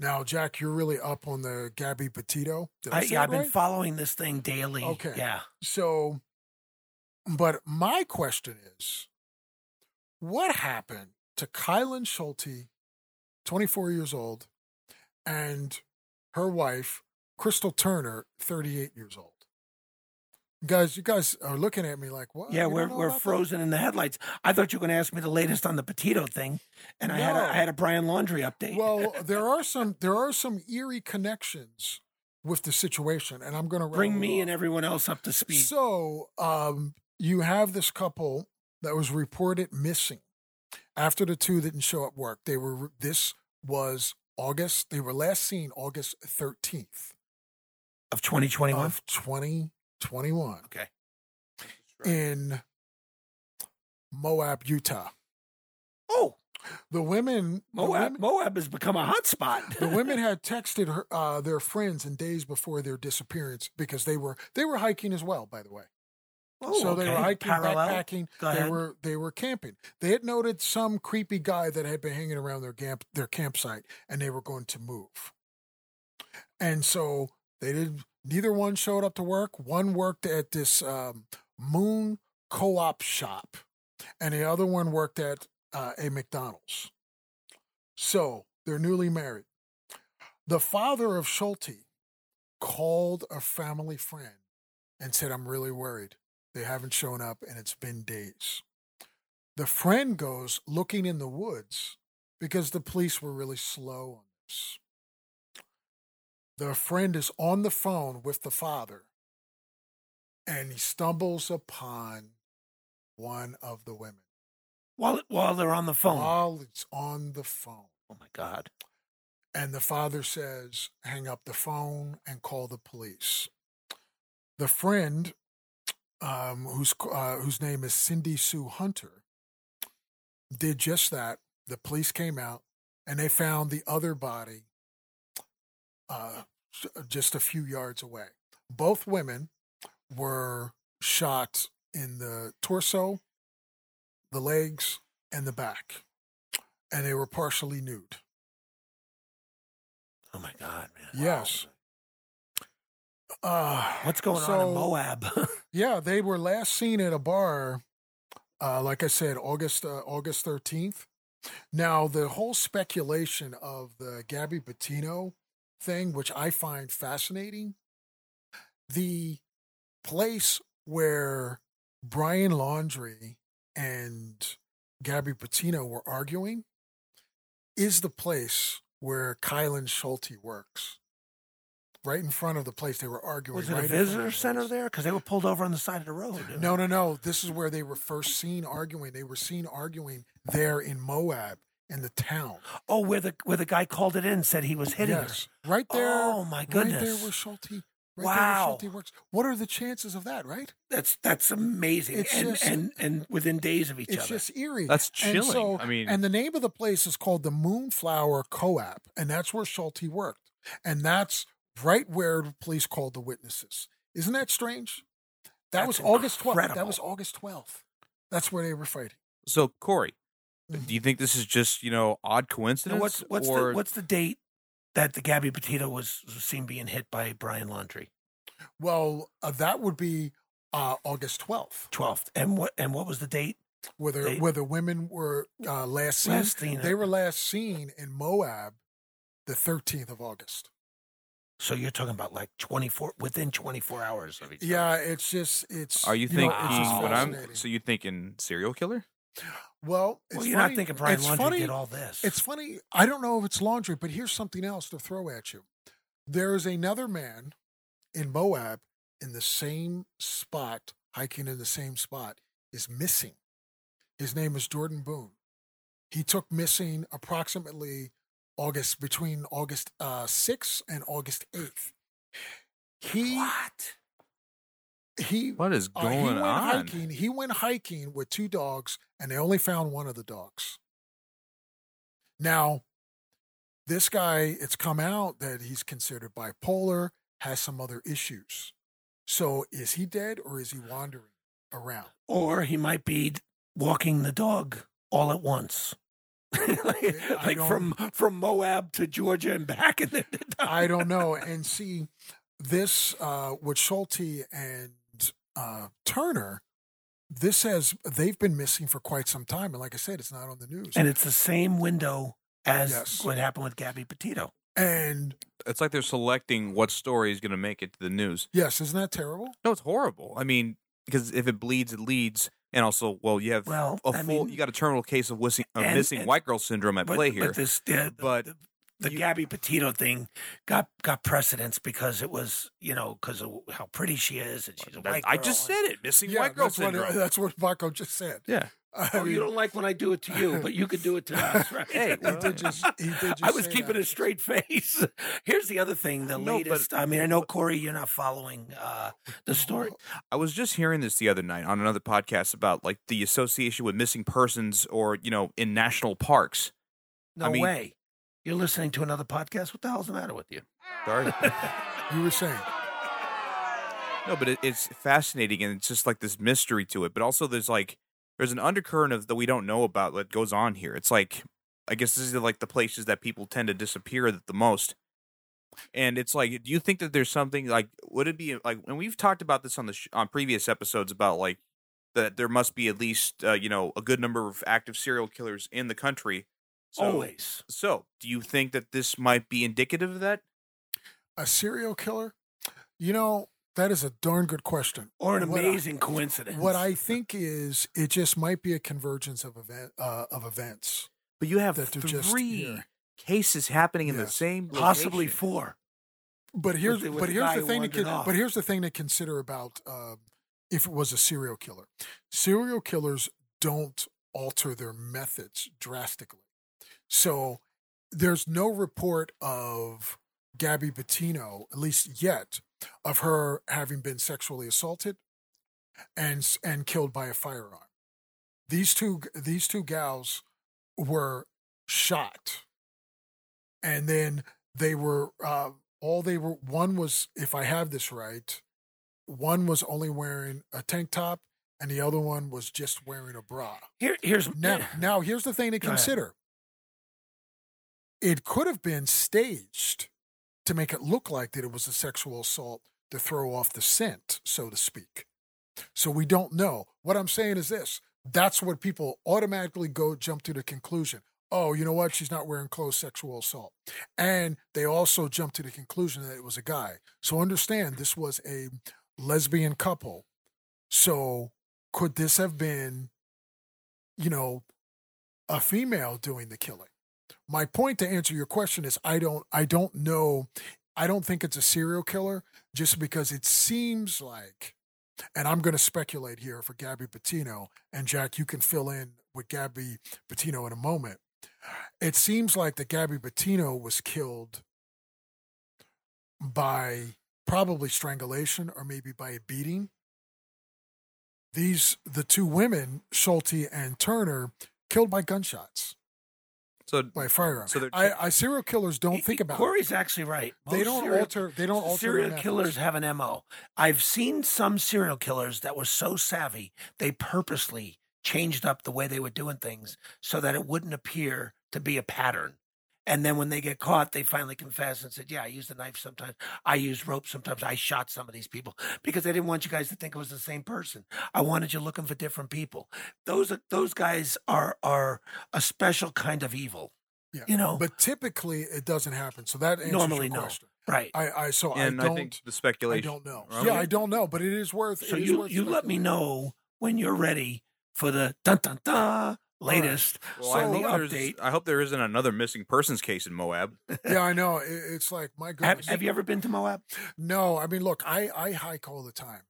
Now, Jack, you're really up on the Gabby Petito. Did I, yeah, I've been following this thing daily. Okay. Yeah. So, but my question is, what happened to Kylen Schulte, 24 years old, and her wife, Crystal Turner, 38 years old? Guys, you guys are looking at me like, what? Yeah, You we're we're about that? frozen in the headlights. I thought you were going to ask me the latest on the Petito thing, and I had a, I had a Brian Laundrie update. Well, there are some there are some eerie connections with the situation, and I'm going to bring me and everyone else up to speed. So, um, you have this couple that was reported missing after the two didn't show up work. They were this was August. They were last seen August 13th of 2021. of 2021 okay. in Moab, Utah. Oh, The women, the Moab women, Moab has become a hotspot. the women had texted her, uh, their friends in days before their disappearance because they were they were hiking as well. By the way, Oh, so they were hiking, Parallel. backpacking. They were they were camping. They had noted some creepy guy that had been hanging around their camp their campsite, and they were going to move. And so they did. Neither one showed up to work. One worked at this um, Moon Co-op shop, and the other one worked at uh, a McDonald's. So they're newly married. The father of Schulte called a family friend and said, "I'm really worried." They haven't shown up and it's been days. The friend goes looking in the woods because the police were really slow on this. The friend is on the phone with the father and he stumbles upon one of the women while while they're on the phone. while it's on the phone. oh my God. And the father says, hang up the phone and call the police. The friend, um, whose, uh, whose name is Cindy Sue Hunter, did just that. The police came out and they found the other body uh, just a few yards away. Both women were shot in the torso, the legs, and the back, and they were partially nude. Oh my God, man. Yes. Uh, What's going on in Moab? yeah, they were last seen at a bar, uh, like I said, August uh, August thirteenth. Now the whole speculation of the Gabby Petito thing, which I find fascinating, the place where Brian Laundrie and Gabby Petito were arguing is the place where Kylen Schulte works. Right in front of the place they were arguing. Was it right a visitor center there? Because they were pulled over on the side of the road. No, no, no. This is where they were first seen arguing. They were seen arguing there in Moab in the town. Oh, where the where the guy called it in said he was hitting yes, right there. Oh, my goodness. Right there where Schulte. Right Wow. There where Schulte works. What are the chances of that? Right. That's that's amazing. It's and, just- and and within days of each It's other. It's just eerie. That's chilling. so- I mean- and the name of the place is called the Moonflower Co-op, and that's where Schulte worked, and that's right where the police called the witnesses. Isn't that strange? That That's was August 12th. That was August 12th. That's where they were fighting. So Corey, Mhm. do you think this is just you know odd Now, coincidence? what's what's or the what's the date that the Gabby Petito was, was seen being hit by Brian Laundrie? Well, uh, that would be uh, August 12th, Twelfth. And what and what was the date? Whether the, They- where women were uh, last seen. Last seen. They were last seen in Moab the 13th of August. So you're talking about like 24 within 24 hours of each other. Yeah, it's just, it's. are you know, thinking? it's just what I'm so you thinking serial killer? Well, it's Well, you're funny- not thinking Brian it's Laundrie funny, did all this. It's funny. I don't know if it's Laundrie, but here's something else to throw at you. There is another man in Moab in the same spot, hiking in the same spot, is missing. His name is Jordan Boone. He took missing approximately August between August uh, 6th and August 8th. He what? He What is uh, he went on? hiking. He went hiking with two dogs, and they only found one of the dogs. Now, this guy, it's come out that he's considered bipolar, has some other issues. So, is he dead or is he wandering around? Or he might be walking the dog all at once. like like from from Moab to Georgia and back and then I don't know. And see, this uh, with Schulte and uh, Turner, this says they've been missing for quite some time. And like I said, it's not on the news. and it's the same window as Yes. what happened with Gabby Petito. and It's like they're selecting what story is going to make it to the news. yes, isn't that terrible? No, it's horrible. I mean, because if it bleeds, it leads, and also, well, you have Well, a I full, mean- you got a terminal case of missing, of And- missing and- white girl syndrome at But, play here. but this the, But the, the you- Gabby Petito thing got got precedence because it was you know because of how pretty she is and she's a That- white I girl just said it, missing white girl that's what, that's what Marco just said. yeah. I Oh, mean, you don't like when I do it to you, but you could do it to us, right? Hey, he did just, he did just I was say keeping that. a straight face. Here's the other thing: the No, but- latest. I mean, I know Corey, you're not following uh, the story. I was just hearing this the other night on another podcast about like the association with missing persons or, you know, in national parks. No I mean- way. You're listening to another podcast. What the hell's the matter with you? Sorry. You were saying. No, but it, it's fascinating, and it's just like this mystery to it. But also, there's like there's an undercurrent of that we don't know about that goes on here. It's like I guess this is like the places that people tend to disappear the most. And it's like, do you think that there's something like would it be like? And we've talked about this on the sh- on previous episodes about like that there must be at least uh, you know a good number of active serial killers in the country. So, Always. So, do you think that this might be indicative of that? A serial killer? You know, that is a darn good question. Or an What I- amazing coincidence. What I think is it just might be a convergence of event uh, of events. But you have That they're just three here. cases happening in the Yes. same possibly four. But here's the- with but here's the thing to con- off. but here's the thing to consider about uh, if it was a serial killer. Serial killers don't alter their methods drastically. So there's no report of Gabby Petito, at least yet, of her having been sexually assaulted and and killed by a firearm. These two these two gals were shot, and then they were uh, all they were. One was, if I have this right, one was only wearing a tank top, and the other one was just wearing a bra. Here, here's Now, now here's the thing to consider. It could have been staged to make it look like that it was a sexual assault to throw off the scent, so to speak. So we don't know. What I'm saying is this: that's what people automatically go jump to the conclusion. Oh, you know what? She's not wearing clothes, sexual assault. And they also jump to the conclusion that it was a guy. So understand this was a lesbian couple. So could this have been, you know, a female doing the killing? My point to answer your question is I don't I don't know I don't think it's a serial killer just because it seems like and I'm going to speculate here for Gabby Petito and Jack you can fill in with Gabby Petito in a moment. It seems like that Gabby Petito was killed by probably strangulation or maybe by a beating. These the two women, Schulte and Turner, killed by gunshots. So by firearm. So I, I serial killers don't He- think about. it. Corey's actually right. They don't serial- alter. They don't alter. serial killers have an mo i've seen some serial killers that were so savvy they purposely changed up the way they were doing things so that it wouldn't appear to be a pattern and then when they get caught they finally confess and said yeah i used a knife sometimes i used rope sometimes i shot some of these people because i didn't want you guys to think it was the same person i wanted you looking for different people those are those guys are are a special kind of evil Yeah. you know But typically, it doesn't happen. So that answers Normally, your no. question. right I, I so and I I, don't. I think the speculation. I speculation. don't know. Okay. Yeah, I don't know, but it is worth. So it is you worth you let me know when you're ready for the dun dun dun latest Well, So I, hope the there's- update. I hope there isn't another missing persons case in Moab. Yeah, I know. It, it's like my Have, have you ever been to Moab? No, I mean, look, I I hike all the time.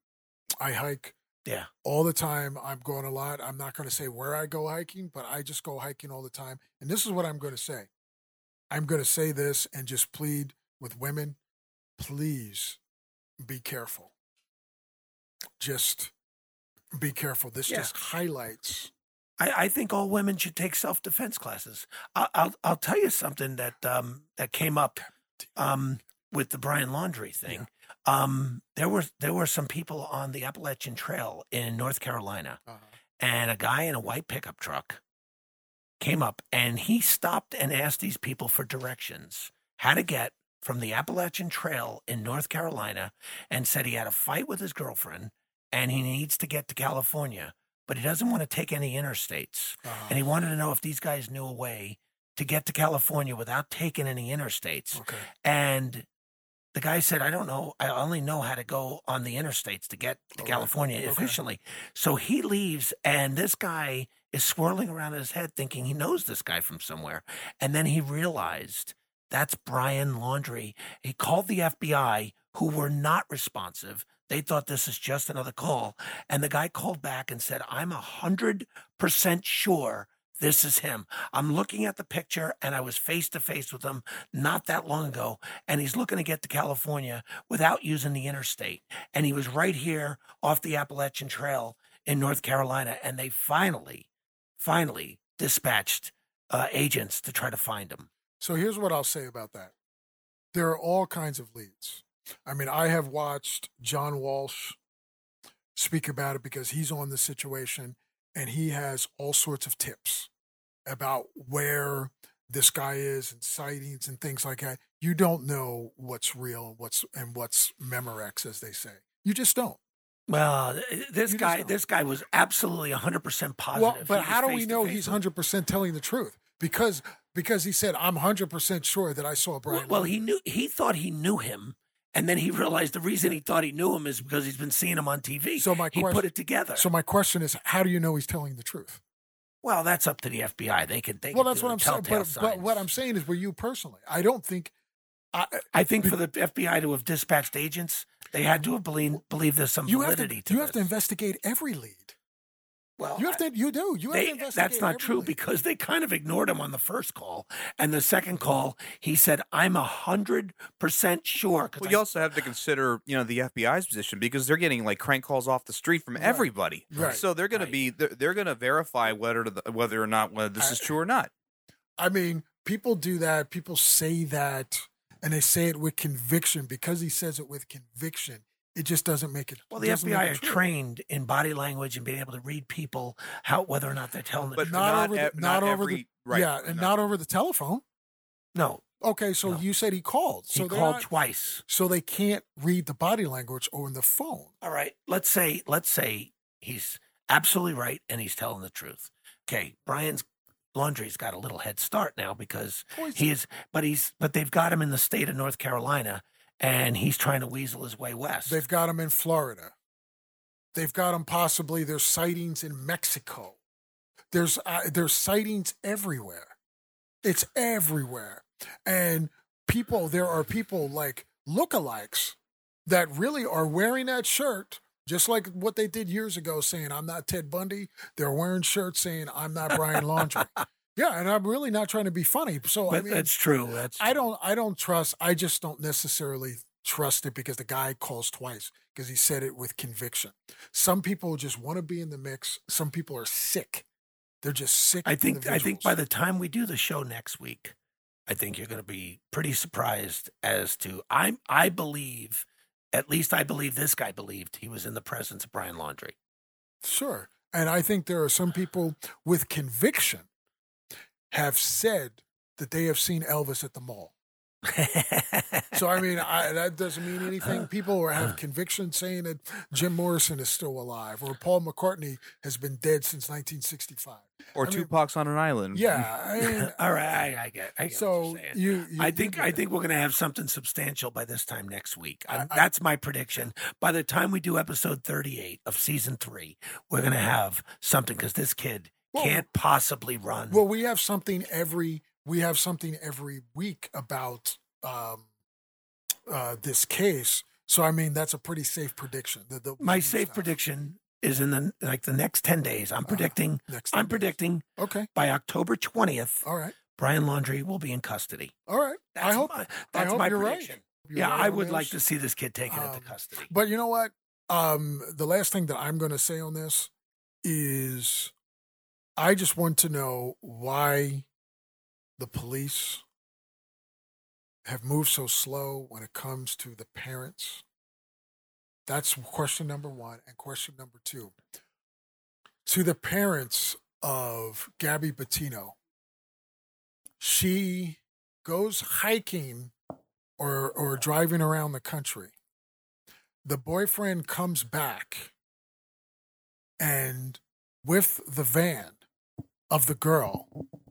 I hike Yeah. all the time. I'm going a lot. I'm not going to say where I go hiking, but I just go hiking all the time. And this is what I'm going to say. I'm going to say this and just plead with women, please be careful. Just be careful. This Yeah. just highlights. I, I think all women should take self defense classes. I'll, I'll I'll tell you something that um that came up um with the Brian Laundrie thing. Um, there were there were some people on the Appalachian Trail in North Carolina, Uh, and a guy in a white pickup truck came up and he stopped and asked these people for directions how to get from the Appalachian Trail in North Carolina and said he had a fight with his girlfriend and he needs to get to California, but he doesn't want to take any interstates. uh, And he wanted to know if these guys knew a way to get to California without taking any interstates. okay. And the guy said, I don't know. I only know how to go on the interstates to get to Okay. California Okay. efficiently. So he leaves, and this guy is swirling around in his head thinking he knows this guy from somewhere. And then he realized that's Brian Laundrie. He called the FBI, who were not responsive. They thought this is just another call. And the guy called back and said, I'm a 100% sure this is him. I'm looking at the picture and I was face to face with him not that long ago. And he's looking to get to California without using the interstate. And he was right here off the Appalachian Trail in North Carolina. And they finally, finally dispatched uh, agents to try to find him. So here's what I'll say about that. There are all kinds of leads. I mean, I have watched John Walsh speak about it because he's on the situation and he has all sorts of tips about where this guy is and sightings and things like that. You don't know what's real and what's and what's Memorex, as they say. You just don't. Well, this You guy, this guy was absolutely 100% positive. Well, but how do we know he's hundred percent telling the truth? Because because he said I'm hundred percent sure that I saw Brian. Well, he knew he thought he knew him, and then he realized the reason he thought he knew him is because he's been seeing him on TV. So my he question- put it together. So my question is, how do you know he's telling the truth? well, that's up to the FBI. They can. They well, that's what I'm saying. But, but what. I'm saying is, were you personally? I don't think. I, I think for the FBI to have dispatched agents, they had to have believed, believe there's some you have to. validity to, you have to investigate every lead. Well, You have to. You do. You have They, to investigate. that's not every true because they kind of ignored him on the first call, and the second call, he said, "I'm a hundred percent sure." Well, I you also have to consider, you know, the FBI's position because they're getting like crank calls off the street from everybody. Right. So they're going Right. to be they're, they're going to verify whether the, whether or not whether this I- is true or not. I mean, people do that. People say that, and they say it with conviction because he says it with conviction. It just doesn't make it. Well, the doesn't FBI are true. trained in body language and being able to read people how whether or not they're telling the But truth. not, not over the, ev- not, not over every- the right, yeah, and no. not over the telephone. No, Okay, so No. you said he called. So he they're called not- twice. so they can't read the body language on the phone. All right, let's say let's say he's absolutely right and he's telling the truth. Okay, Brian's Laundrie's got a little head start now because he's- he is, but he's but they've got him in the state of North Carolina and he's trying to weasel his way west. They've got him in Florida. They've got him possibly. There's sightings in Mexico. There's uh, there's sightings everywhere. It's everywhere, and people. There are people like lookalikes that really are wearing that shirt, just like what they did years ago, saying "I'm not Ted Bundy." They're wearing shirts saying "I'm not Brian Laundrie." yeah, and I'm really not trying to be funny. So I mean, that's true. That's I don't I don't trust I just don't necessarily trust it because the guy calls twice because he said it with conviction. Some people just want to be in the mix. Some people are sick They're just sick. I think I think by the time we do the show next week, I think you're going to be pretty surprised as to I I believe, at least I believe this guy believed he was in the presence of Brian Laundrie. Sure. And I think there are some people with conviction have said that they have seen Elvis at the mall. So I mean, I, that doesn't mean anything. People who have conviction saying that Jim Morrison is still alive or Paul McCartney has been dead since 1965. Or I mean- Tupac's on an island. Yeah, I mean, All right, I, I get. I get what so you're you, you, I think I think we're going to have something substantial by this time next week. I- I- that's my prediction. By the time we do episode 38 of season three, we're going to have something because this kid Well- can't possibly run. Well, we have something every we have something every week about um, uh, this case. So I mean, that's a pretty safe prediction. The, the my safe stuff. prediction is in the like the next 10 days. I'm predicting. next I'm 10 days. predicting Okay, by October 20th, all right, Brian Laundrie will be in custody. all right. That's I hope my, I that's hope my you're right. prediction. You're Yeah, right I would like to see this kid taken Um, into custody. But you know what? Um, the last thing that I'm going to say on this is I just want to know why the police have moved so slow when it comes to the parents. That's question number one. And question number two to the parents of Gabby Petito, she goes hiking or, or driving around the country the boyfriend comes back and with the van of the girl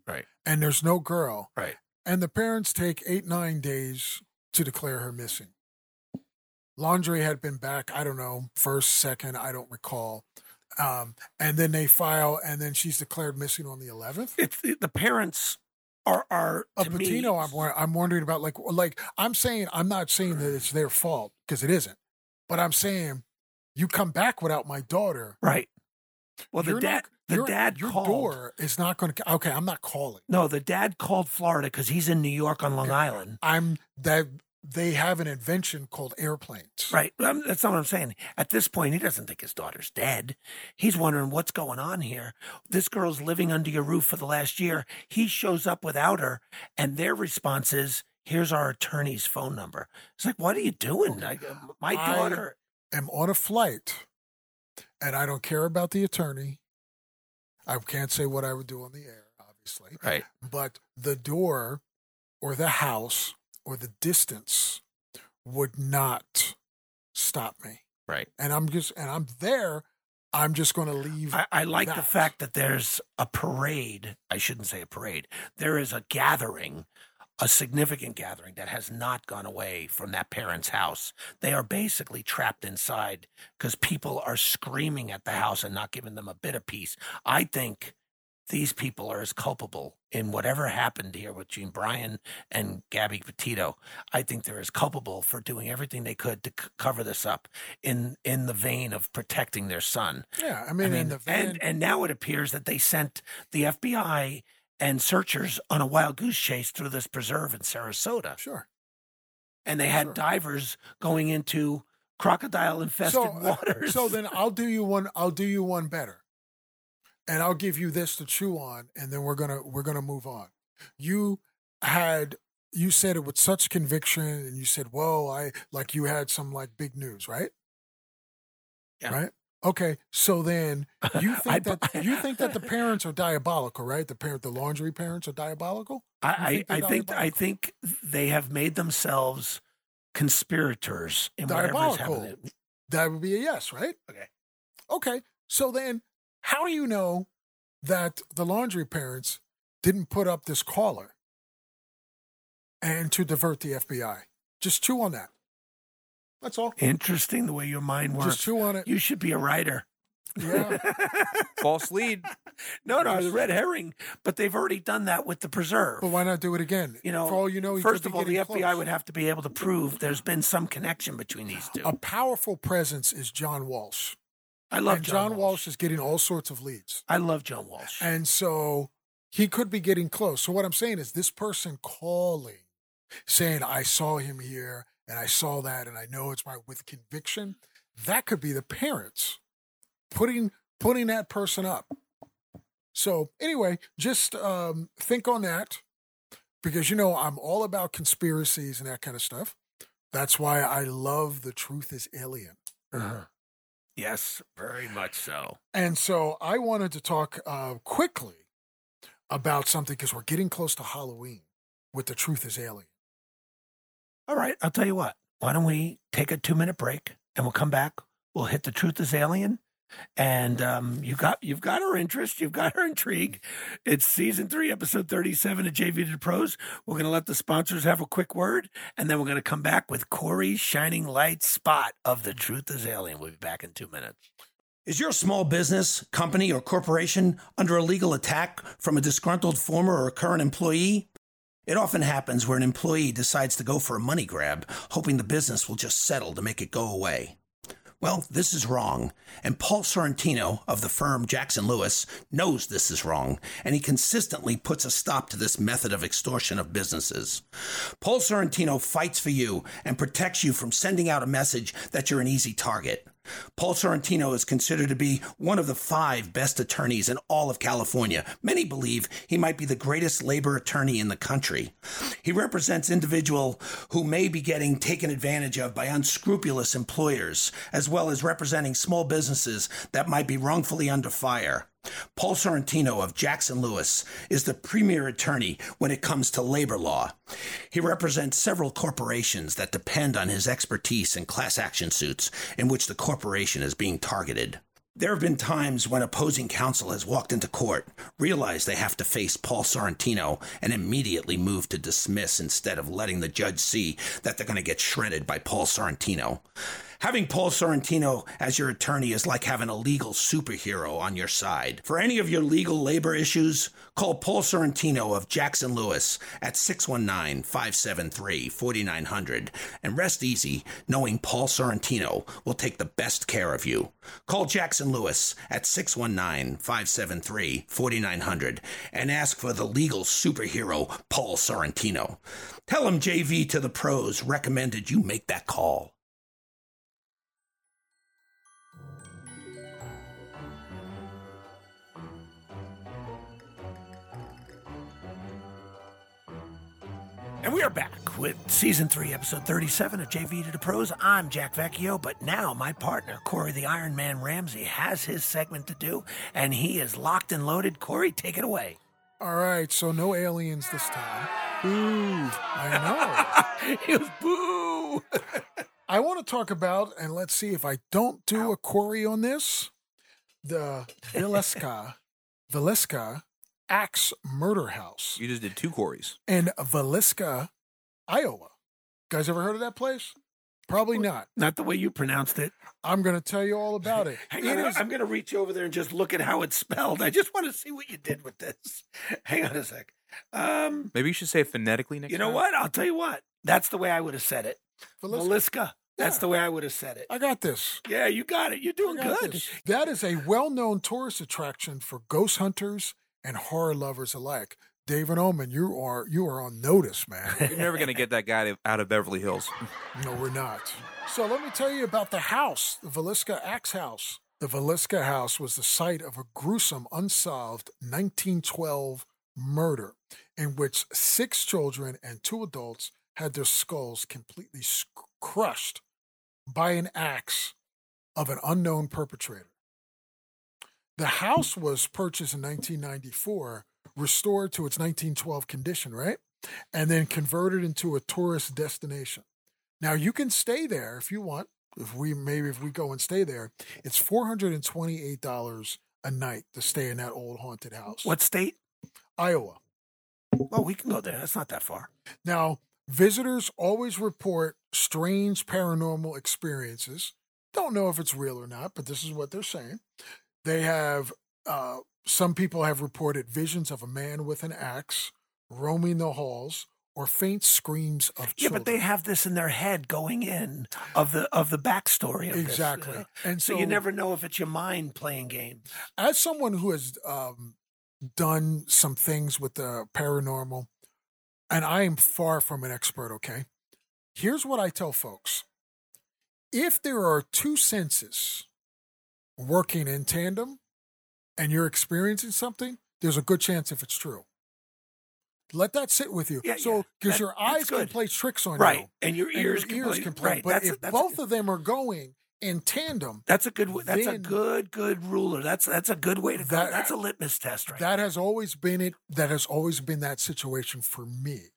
Right. and there's no girl Right. and the parents take eight nine days to declare her missing Laundrie had been back i don't know first second i don't recall um, and then they file and then she's declared missing on the 11th It's the parents are are me- Petito, I'm I'm wondering about like like I'm saying I'm not saying that it's their fault because it isn't, but I'm saying you come back without my daughter. right. Well, the you're dad not- the your- dad your called. door is not going to. Okay, I'm not calling. No, the dad called Florida because he's in New York on Long Okay. Island. I'm that they have an invention called airplanes. Right. Um, that's not what I'm saying. At this point, he doesn't think his daughter's dead. He's wondering what's going on here. This girl's living under your roof for the last year. He shows up without her, and their response is, "Here's our attorney's phone number." It's like, what are you doing? I, my I- daughter. am on a flight and I don't care about the attorney. I can't say what I would do on the air, obviously. Right. But the door or the house or the distance would not stop me. Right. And I'm just and I'm there. I'm just going to leave. I, I like the fact that there's a parade. I shouldn't say a parade. There is a gathering, a significant gathering that has not gone away from that parent's house. They are basically trapped inside because people are screaming at the house and not giving them a bit of peace. I think these people are as culpable in whatever happened here with Gene Bryan and Gabby Petito. I think they're as culpable for doing everything they could to c- cover this up in in the vein of protecting their son. yeah, I mean, in the van, and and now it appears that they sent the FBI and searchers on a wild goose chase through this preserve in Sarasota, sure. and they had Sure. divers going into crocodile infested So, uh, waters. so then I'll do you one. I'll do you one better, and I'll give you this to chew on, and then we're gonna we're gonna move on. You had you said it with such conviction, and you said, "Whoa, I like you had some like big news, right?" Yeah. Right. Okay. So then you think I- that you think that the parents are diabolical, right? The parent, the Laundrie parents are diabolical. I, think I, think I think they have made themselves conspirators in Diabolical. That would be a yes, right? Okay. Okay. So then, how do you know that the Laundrie parents didn't put up this caller and to divert the FBI? Just chew on that. That's all. Interesting the way your mind works. Just chew on it. You should be a writer. Yeah. False lead. no, no, the red herring. But they've already done that with the preserve. But why not do it again? You know, for all you know, he first could of be all, the getting FBI would have to be able to prove there's been some connection between these two. A powerful presence is John Walsh. I love and John, John Walsh is getting all sorts of leads. I love John Walsh. And so he could be getting close. So what I'm saying is this person calling, saying, I saw him here and I saw that and I know it's my with conviction, that could be the parents putting putting that person up. So anyway, just um, think on that because you know I'm all about conspiracies and that kind of stuff. That's why I love the truth is alien. Uh-huh. Yes, very much so. And so I wanted to talk uh, quickly about something because we're getting close to Halloween with the truth is alien. All right, I'll tell you what. Why don't we take a two minute break and we'll come back. We'll hit the truth is alien. And um, you got you've got her interest, you've got her intrigue. It's season three, episode thirty-seven of JV to Pros. We're gonna let the sponsors have a quick word, and then we're gonna come back with Corey's shining light spot of the truth is alien. We'll be back in two minutes. Is your small business, company, or corporation under a legal attack from a disgruntled former or current employee? It often happens where an employee decides to go for a money grab, hoping the business will just settle to make it go away. Well, this is wrong, and Paul Sorrentino of the firm Jackson Lewis knows this is wrong, and he consistently puts a stop to this method of extortion of businesses. Paul Sorrentino fights for you and protects you from sending out a message that you're an easy target. Paul Sorrentino is considered to be one of the five best attorneys in all of California. Many believe he might be the greatest labor attorney in the country. He represents individual who may be getting taken advantage of by unscrupulous employers, as well as representing small businesses that might be wrongfully under fire. Paul Sorrentino of Jackson Lewis is the premier attorney when it comes to labor law. He represents several corporations that depend on his expertise in class action suits in which the corporation is being targeted. There have been times when opposing counsel has walked into court, realized they have to face Paul Sorrentino, and immediately moved to dismiss instead of letting the judge see that they're going to get shredded by Paul Sorrentino. Having Paul Sorrentino as your attorney is like having a legal superhero on your side. For any of your legal labor issues, call Paul Sorrentino of Jackson Lewis at 619 573 4900 and rest easy knowing Paul Sorrentino will take the best care of you. Call Jackson Lewis at 619 573 4900 and ask for the legal superhero Paul Sorrentino. Tell him JV to the pros recommended you make that call. And we are back with season three, episode 37 of JV to the Pros. I'm Jack Vecchio, but now my partner, Corey the Iron Man Ramsey, has his segment to do, and he is locked and loaded. Corey, take it away. All right, so no aliens this time. Boo. I know. he was boo. I want to talk about, and let's see if I don't do a Corey on this, the Valeska, Valeska Axe Murder House You just did two quarries. in Valeska, Iowa. Guys ever heard of that place? Probably not. Not the way you pronounced it. I'm going to tell you all about it. Hang It on, is- I'm going to reach over there and just look at how it's spelled. I just want to see what you did with this. Hang on a sec. Um, Maybe you should say it phonetically next you know time. what? I'll tell you what. That's the way I would have said it. Valeska. Valiska. That's Yeah. the way I would have said it. I got this. Yeah, you got it. You're doing good. this. That is a well-known tourist attraction for ghost hunters and horror lovers alike. David Oman, you are you are on notice, man. You're never going to get that guy out of Beverly Hills. No, we're not. So let me tell you about the house, the Valiska Axe House. The Valiska House was the site of a gruesome, unsolved 1912 murder in which six children and two adults had their skulls completely crushed by an axe of an unknown perpetrator. The house was purchased in 1994, restored to its 1912 condition, right? And then converted into a tourist destination. Now you can stay there if you want. If we maybe if we go and stay there, it's four hundred and twenty eight dollars a night to stay in that old haunted house. What state? Iowa. Oh, we can go there. That's not that far. Now visitors always report strange paranormal experiences. Don't know if it's real or not, but this is what they're saying. They have uh, some people have reported visions of a man with an axe roaming the halls or faint screams of Yeah, but they have this in their head going in of the of the backstory of this, Exactly. uh, And so, so- you never know if it's your mind playing games. as someone who has um, done some things with the paranormal, and I am far from an expert, okay? Here's what I tell folks if there are two senses working in tandem and you're experiencing something, there's a good chance if it's true. Let that sit with you. Yeah, so because That- your eyes can play tricks on Right. you, And your and your ears can play. right, But that's if a- both of them are going in tandem, That's a good. That's a good, good ruler. That's that's a good way to go. That- that's a litmus test, right? that has always been it. That has always been that situation for me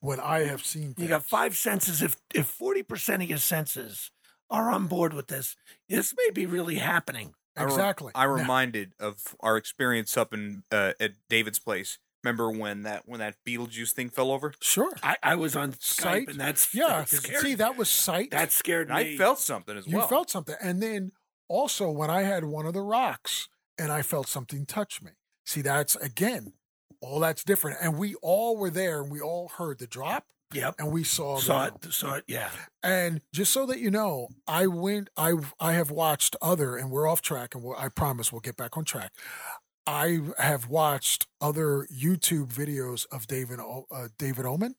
when I have seen. You got five senses. If if forty percent of your senses are on board with this, this may be really happening. Exactly. I'm Now- reminded of our experience up in uh, at David's place. Remember when that when that Beetlejuice thing fell over? Sure. I, I was on Skype, Sight. and that's Yeah. that scared See, that was sight. that scared And me. I felt something as you well. You felt something, and then also when I had one of the rocks and I felt something touch me. See, that's again, all that's different. And we all were there, and we all heard the drop, Yep. and we saw Saw the it. Saw it. Yeah. And just so that you know, I went. I I have watched other, and we're off track, and we'll, I promise we'll get back on track. I have watched other YouTube videos of David O- uh, David Omen.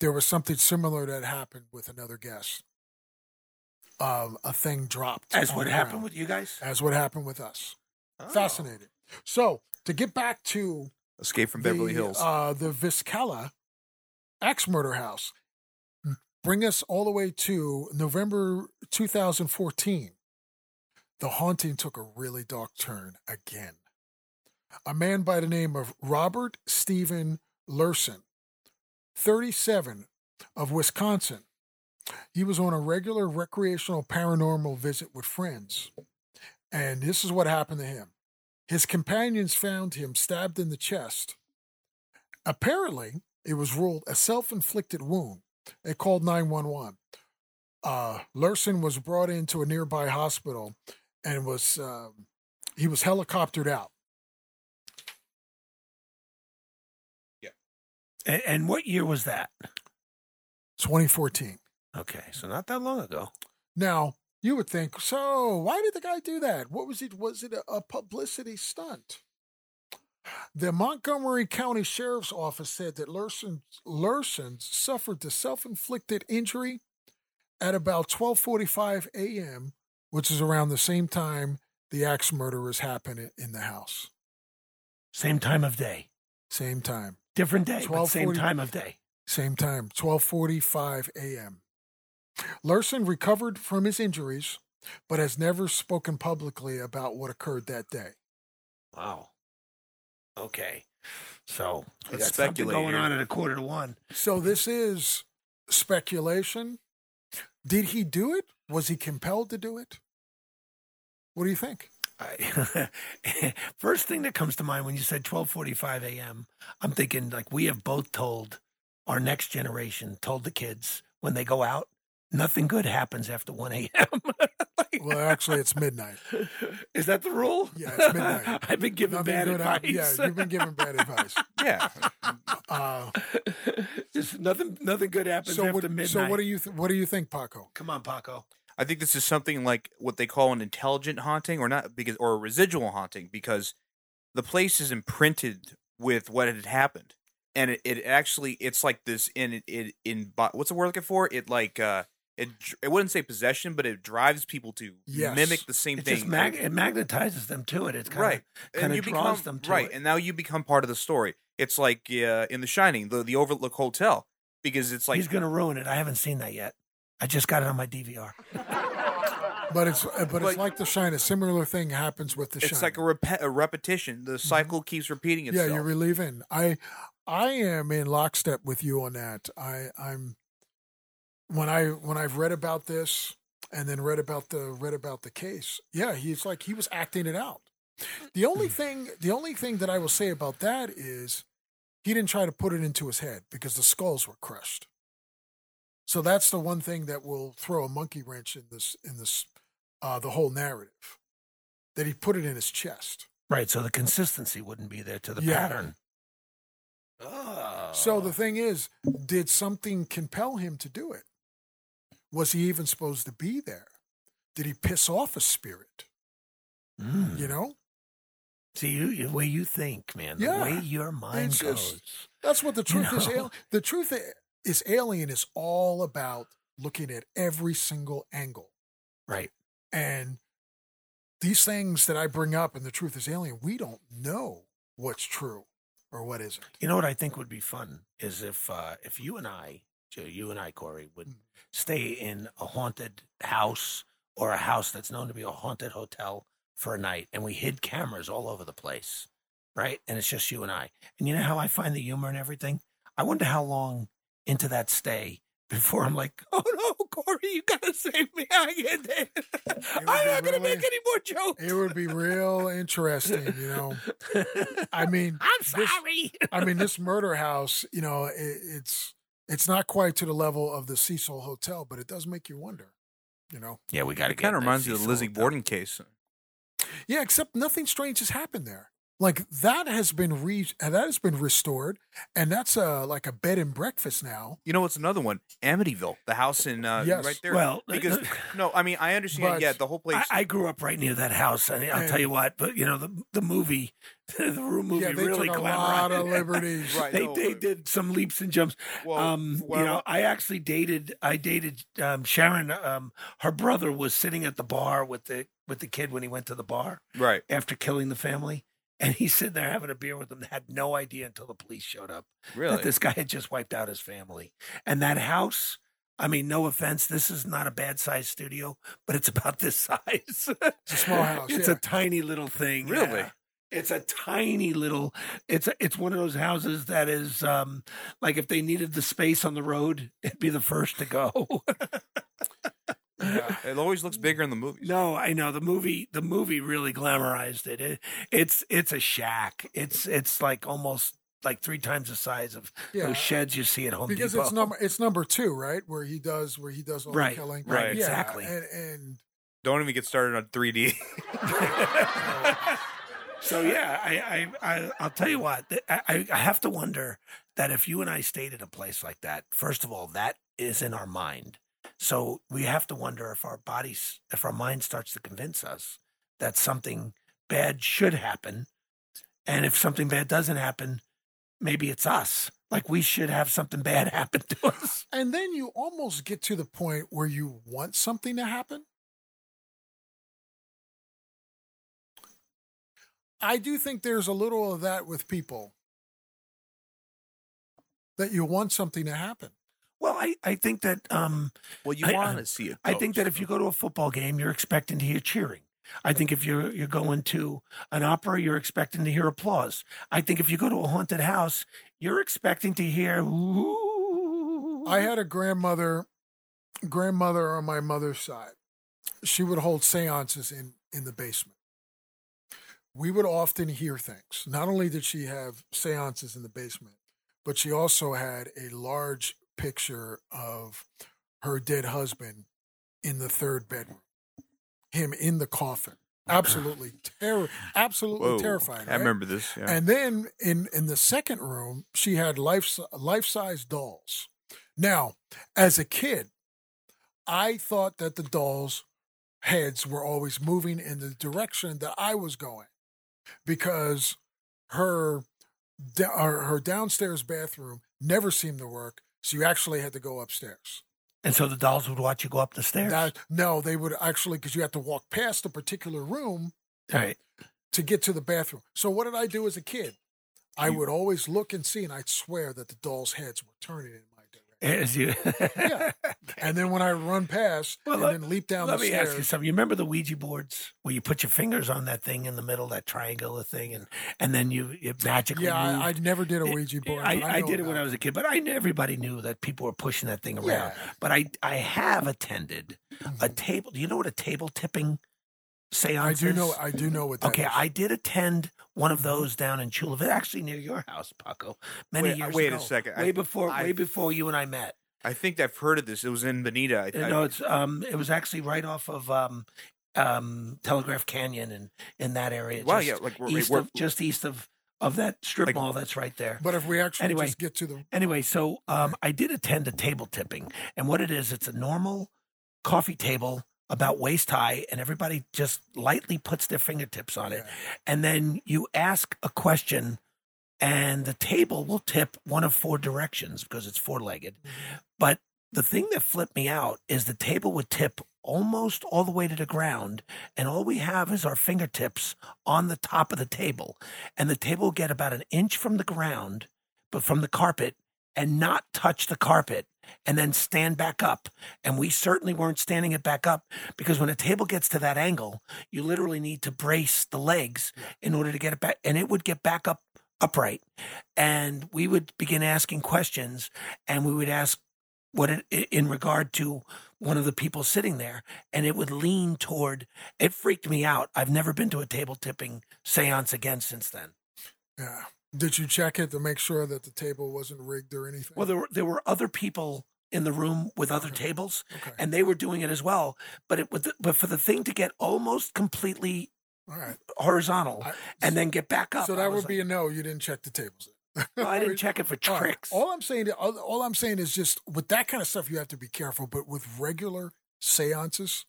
There was something similar that happened with another guest. Um, a thing dropped. As what happened with you guys. As what happened with us. Oh. Fascinating. So to get back to Escape from Beverly Hills. Uh, the Vizcala axe murder house. Bring us all the way to November 2014. The haunting took a really dark turn again. A man by the name of Robert Steven Laursen, 37, of Wisconsin. He was on a regular recreational paranormal visit with friends. And this is what happened to him. His companions found him stabbed in the chest. Apparently, it was ruled a self inflicted wound. They called 911. Uh, Laursen was brought into a nearby hospital and was um, he was helicoptered out. And, and what year was that? 2014. Okay, so not that long ago. Now, you would think, so why did the guy do that? What was it? Was it a, a publicity stunt? The Montgomery County Sheriff's Office said that Laursen, Laursen suffered the self-inflicted injury at about 12:45 a.m., which is around the same time the axe murderers happened in the house. Same time of day. Same time. Different day, but same 12:40 time of day. Same time, 12:45 a.m. Laursen recovered from his injuries, but has never spoken publicly about what occurred that day. Wow. Okay. So we Let's got something speculate going here. on at a quarter to one. So this is speculation. Did he do it? Was he compelled to do it? What do you think? I, first thing that comes to mind when you said 12:45 a.m., I'm thinking like we have both told our next generation, told the kids when they go out, nothing good happens after 1 a.m. Well, actually, it's midnight. Is that the rule? Yeah, it's midnight. I've been giving Nothing bad advice. hap- Yeah, you've been giving bad advice. yeah. Uh, Just nothing, nothing good happens so, after what, midnight. so what do you th- what do you think, Paco? Come on, Paco. I think this is something like what they call an intelligent haunting, or not because, or a residual haunting, because the place is imprinted with what had happened, and it, it actually it's like this in it, it in what's the word looking for? It like uh it it wouldn't say possession, but it drives people to Yes. mimic the same It thing. just mag- it magnetizes them to it. It's kind right, of kind and you of draws become them to right, it. and now you become part of the story. It's like uh, in The Shining, the the Overlook Hotel, because it's like He's going to ruin it. I haven't seen that yet. I just got it on my DVR. But it's uh, but it's Like- like the shine. A similar thing happens with the it's like a, rep- a repetition. The cycle keeps repeating Mm-hmm. yeah, you're relieving. I I am in lockstep with you on that. I I'm when I when I've read about this and then read about the read about the case. Yeah, he's like he was acting it out. The Hmm. only thing the only thing that I will say about that is he didn't try to put it into his head because the skulls were crushed. So that's the one thing that will throw a monkey wrench in this in this uh, the whole narrative. That he put it in his chest. Right, so the consistency wouldn't be there to the Yeah. pattern. Oh. So the thing is, did something compel him to do it? Was he even supposed to be there? Did he piss off a spirit? Mm. You know, See, you, the way you think, man, the Yeah. way your mind It's goes. just- that's what the truth is. know? Al- the truth is, Alien is all about looking at every single angle. Right. And these things that I bring up, and the truth is, Alien, we don't know what's true or what isn't. You know what I think would be fun is if uh, if you and I, you and I, Corey, would mm. stay in a haunted house or a house that's known to be a haunted hotel for a night, and we hid cameras all over the place, right? And it's just you and I. And you know how I find the humor and everything. I wonder how long into that stay before I'm like, oh no, Corey, you gotta save me. I get it. I'm not gonna make any more jokes. It would be real interesting, you know. I mean, I'm this- sorry. I mean, this murder house, you know, it, it's it's not quite to the level of the Cecil Hotel, but it does make you wonder, you know. yeah, we gotta It kind of reminds me of the Lizzie Borden case. Yeah, except nothing strange has happened there. Like that has been re that has been restored, and that's uh like a bed and breakfast now. You know what's another one? Amityville, the house in uh, Yes. right there. Well, because no, I mean I understand. But yeah, the whole place. I, I grew up right near that house, and I'll tell you what. But you know, the the movie, the Room movie, yeah, they really took a lot of liberties. Right. They no, they but- did some leaps and jumps. Well, um, well, you know, I actually dated. I dated um, Sharon. Um, her brother was sitting at the bar with the with the kid when he went to the bar right. after killing the family, and he's sitting there having a beer with them. Had no idea until the police showed up Really. that this guy had just wiped out his family. And that house, I mean, no offense, this is not a bad sized studio, but it's about this size. It's a small house, It's yeah. a tiny little thing. Really? yeah. It's a tiny little. It's a, it's one of those houses that is um like if they needed the space on the road, it'd be the first to go. Yeah. It always looks bigger in the movies. No, I know the movie. The movie really glamorized it. it. It's it's a shack. It's it's like almost like three times the size of Yeah. those sheds you see at Home because Depot. it's number it's number two, right? Where he does where he does all Right, the killing, right, Yeah, exactly. And, and Don't even get started on 3D. So yeah, I, I, I I'll tell you what. I, I- I have to wonder that if you and I stayed in a place like that, first of all, that is in our mind. So we have to wonder if our bodies, if our mind starts to convince us that something bad should happen, and if something bad doesn't happen, maybe it's us. Like we should have something bad happen to us. and then you almost get to the point where you want something to happen. I do think there's a little of that with people that you want something to happen. Well, I, I think that um, well, you want to see it. I think that if you go to a football game, you're expecting to hear cheering. I think if you're you're going to an opera, you're expecting to hear applause. I think if you go to a haunted house, you're expecting to hear. Ooh. I had a grandmother, grandmother on my mother's side. She would hold seances in in the basement. We would often hear things. Not only did she have seances in the basement, but she also had a large picture of her dead husband in the third bedroom, him in the coffin. Absolutely terror, absolutely Whoa. terrifying. I remember this. Yeah. And then in in the second room, she had life life size dolls. Now, as a kid, I thought that the dolls' heads were always moving in the direction that I was going, because her her downstairs bathroom never seemed to work. So you actually had to go upstairs. and so the dolls would watch you go up the stairs. That, no, they would actually because you had to walk past a particular room right. to get to the bathroom. So what did I do as a kid? I would always look and see, and I'd swear that the dolls' heads were turning in my. As you. Yeah. And then when I run past Well, and let- then leap down Let me stairs, ask you something. You remember the Ouija boards where you put your fingers on that thing in the middle, that triangular thing, and and then you it magically yeah? I, I never did a Ouija board. I, but I, did it when I was a kid, but I knew everybody knew that people were pushing that thing around. Yeah. But I I have attended a Mhm. table. Do you know what a table tipping seance I do know. I do know what that okay, is. I did attend one of those down in Chula, Vista, actually near your house, Paco, many Wait, years wait ago. a second. way I- before, way before you and I met. I think I've heard of this. It was in Bonita. I, Uh, no, it's um, it was actually right off of um, um, Telegraph Canyon and in that area. Wow, just yeah, like, right east where- of just east of of that strip Like- mall that's right there. But if we actually Anyway. just get to the Anyway, so um, I did attend a table tipping, and what it is, it's a normal coffee table about waist high, and everybody just lightly puts their fingertips on it, Yeah. and then you ask a question, and the table will tip one of four directions because it's four legged. Mm-hmm. But the thing that flipped me out is the table would tip almost all the way to the ground, and all we have is our fingertips on the top of the table. And the table will get about an inch from the ground, but from the carpet, and not touch the carpet and then stand back up. And we certainly weren't standing it back up because when a table gets to that angle, you literally need to brace the legs in order to get it back. And it would get back up upright. And we would begin asking questions and we would ask what it, in regard to one of the people sitting there and it would lean toward it freaked me out i've never been to a table tipping seance again since then Yeah. Did you check it to make sure that the table wasn't rigged or anything? well there were, there were other people in the room with other tables Okay. and they were doing it as well but it would but for the thing to get almost completely right. horizontal I- and then get back up So that would be a no. You didn't check the tables. well, i didn't check it for All right. tricks All I'm saying, all, all I'm saying is just with that kind of stuff, you have to be careful. But with regular seances,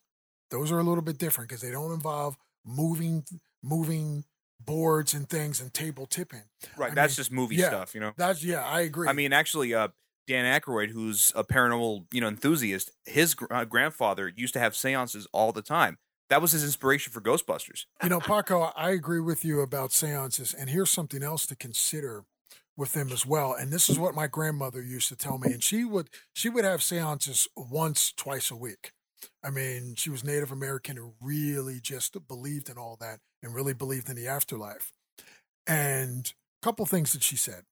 those are a little bit different because they don't involve moving, moving boards and things and table tipping. Right. I that's mean, just movie yeah. stuff, you know. That's yeah, I agree. I mean, actually, uh, Dan Aykroyd, who's a paranormal, you know, enthusiast, his gr- uh, grandfather used to have seances all the time. That was his inspiration for Ghostbusters. You know, Paco, I agree with you about seances. And here's something else to consider with them as well. And this is what my grandmother used to tell me. And she would she would have seances once, twice a week. I mean, she was Native American and really just believed in all that and really believed in the afterlife. And a couple things that she said.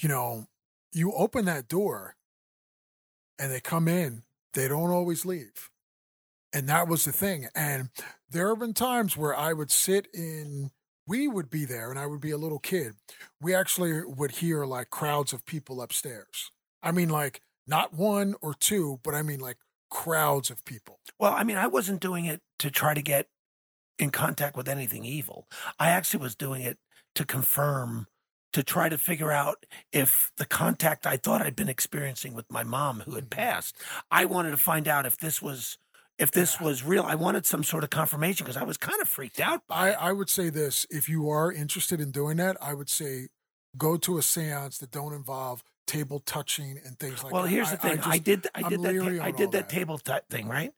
You know, you open that door and they come in, they don't always leave. And that was the thing. And there have been times where I would sit in, we would be there and I would be a little kid. We actually would hear like crowds of people upstairs. I mean, like not one or two, but I mean like crowds of people. Well, I mean, I wasn't doing it to try to get in contact with anything evil. I actually was doing it to confirm, to try to figure out if the contact I thought I'd been experiencing with my mom who had passed, I wanted to find out if this was. If this was real, I wanted some sort of confirmation because I was kind of freaked out by I, it. I would say this if you are interested in doing that, I would say go to a seance that don't involve table touching and things like well, that. Well, here's the thing: I, just- did, I I'm did that, ta- I did all that table t- thing, right?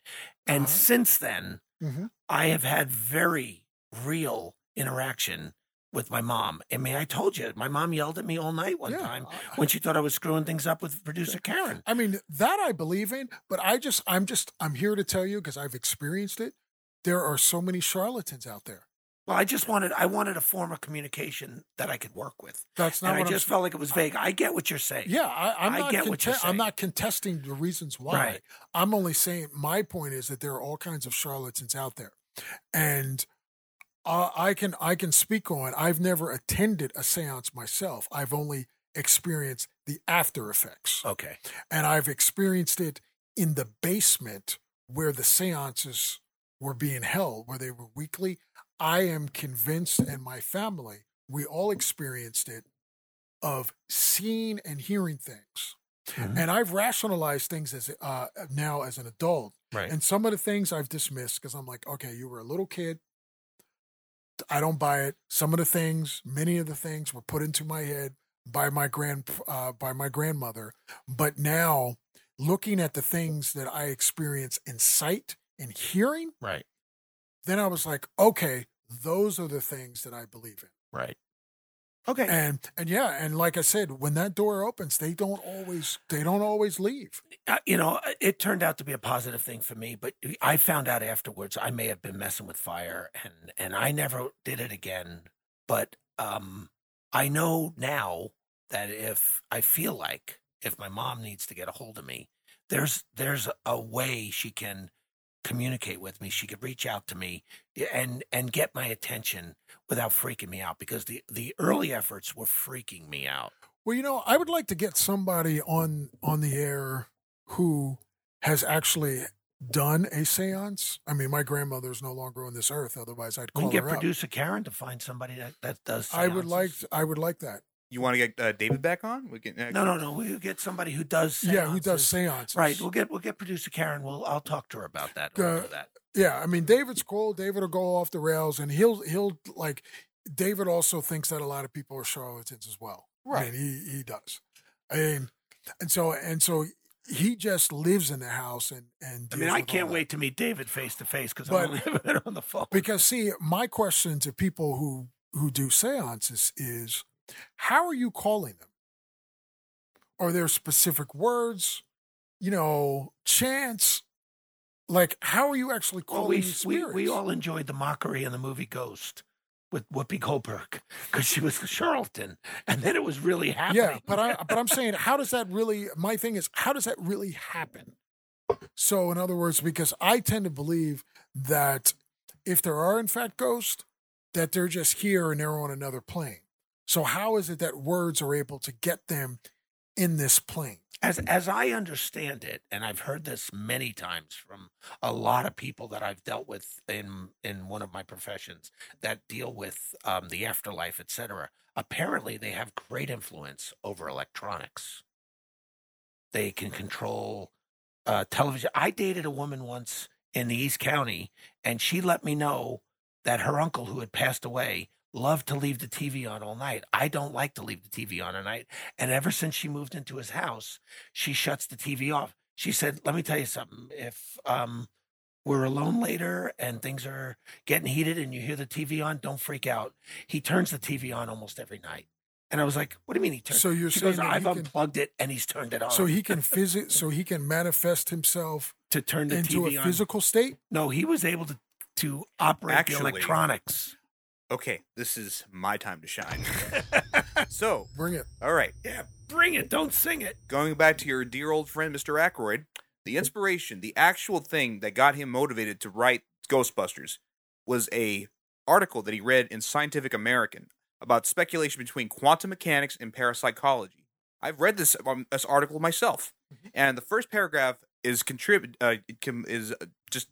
And Uh-huh. since then, Mhm. I have had very real interaction with my mom. I mean, I told you, my mom yelled at me all night one Yeah, time I- when she thought I was screwing things up with producer Karen. I mean, that I believe in, but I just, I'm just, I'm here to tell you because I've experienced it. There are so many charlatans out there. Well, I just wanted, I wanted a form of communication that I could work with. That's not and I what I'm just felt like it was vague. I get what you're saying. Yeah, I, I'm I not. get what you're conte- I'm not contesting the reasons why. Right. I'm only saying my point is that there are all kinds of charlatans out there, and uh, I can I can speak on. I've never attended a séance myself. I've only experienced the after effects, Okay. and I've experienced it in the basement where the séances were being held, where they were weekly. I am convinced, and my family, we all experienced it, of seeing and hearing things. Mhm. And I've rationalized things as uh, now as an adult. Right. And some of the things I've dismissed because I'm like, okay, you were a little kid. I don't buy it. Some of the things, many of the things, were put into my head by my grand uh, by my grandmother. But now, looking at the things that I experience in sight and hearing, right. Then I was like, okay, those are the things that I believe in. Right. Okay. And and yeah, and like I said, when that door opens, they don't always they don't always leave. Uh, you know, it turned out to be a positive thing for me, but I found out afterwards I may have been messing with fire and and I never did it again. But um I know now that if I feel like if my mom needs to get a hold of me, there's there's a way she can communicate with me. She could reach out to me and and get my attention without freaking me out because the the early efforts were freaking me out. Well, you know, I would like to get somebody on on the air who has actually done a séance. I mean, my grandmother is no longer on this earth; otherwise, I'd We call can get her up. producer Karen to find somebody that, that does. I would like. I would like that. You want to get uh, David back on? We can. Uh, No, no, no. We'll get somebody who does. Yeah, who does seances. seances? Right. We'll get we'll get producer Karen. We'll I'll talk to her about that. We'll Uh, that. Yeah, I mean, David's cool. David will go off the rails, and he'll he'll like. David also thinks that a lot of people are charlatans as well. Right. I mean, he he does. I mean, and so and so he just lives in the house and and. I mean, I can't wait to meet David face to face because But- I'm only been on the phone. Because see, my question to people who who do seances is, how are you calling them? Are there specific words? You know, chants. Like, how are you actually Well, calling we, these we spirits? we all enjoyed the mockery in the movie Ghost with Whoopi Goldberg because she was Charlton, and then it was really happening. Yeah, but I but I'm saying, how does that really? My thing is, how does that really happen? So, in other words, because I tend to believe that if there are in fact ghosts, that they're just here and they're on another plane. So, how is it that words are able to get them in this plane? as as I understand it, and I've heard this many times from a lot of people that I've dealt with in in one of my professions that deal with um, the afterlife, etc. Apparently, they have great influence over electronics. They can control uh, television. I dated a woman once in the East County, and she let me know that her uncle, who had passed away, loved to leave the TV on all night. I don't like to leave the TV on at night. And ever since she moved into his house, she shuts the TV off. She said, "Let me tell you something. If um, we're alone later and things are getting heated and you hear the TV on, don't freak out. He turns the TV on almost every night." And I was like, "What do you mean he turns?" So you're she saying goes, "I've he can- unplugged it and he's turned it on." So he can visit, so he can manifest himself to turn the into TV a on. physical state. No, he was able to to operate Actually- the electronics. Okay, this is my time to shine. so, Bring it. all right, Yeah, bring it. Don't sing it. going back to your dear old friend Mr. Aykroyd, the inspiration, the actual thing that got him motivated to write Ghostbusters was a article that he read in Scientific American about speculation between quantum mechanics and parapsychology. I've read this um, this article myself, and the first paragraph is contribute uh, is uh, just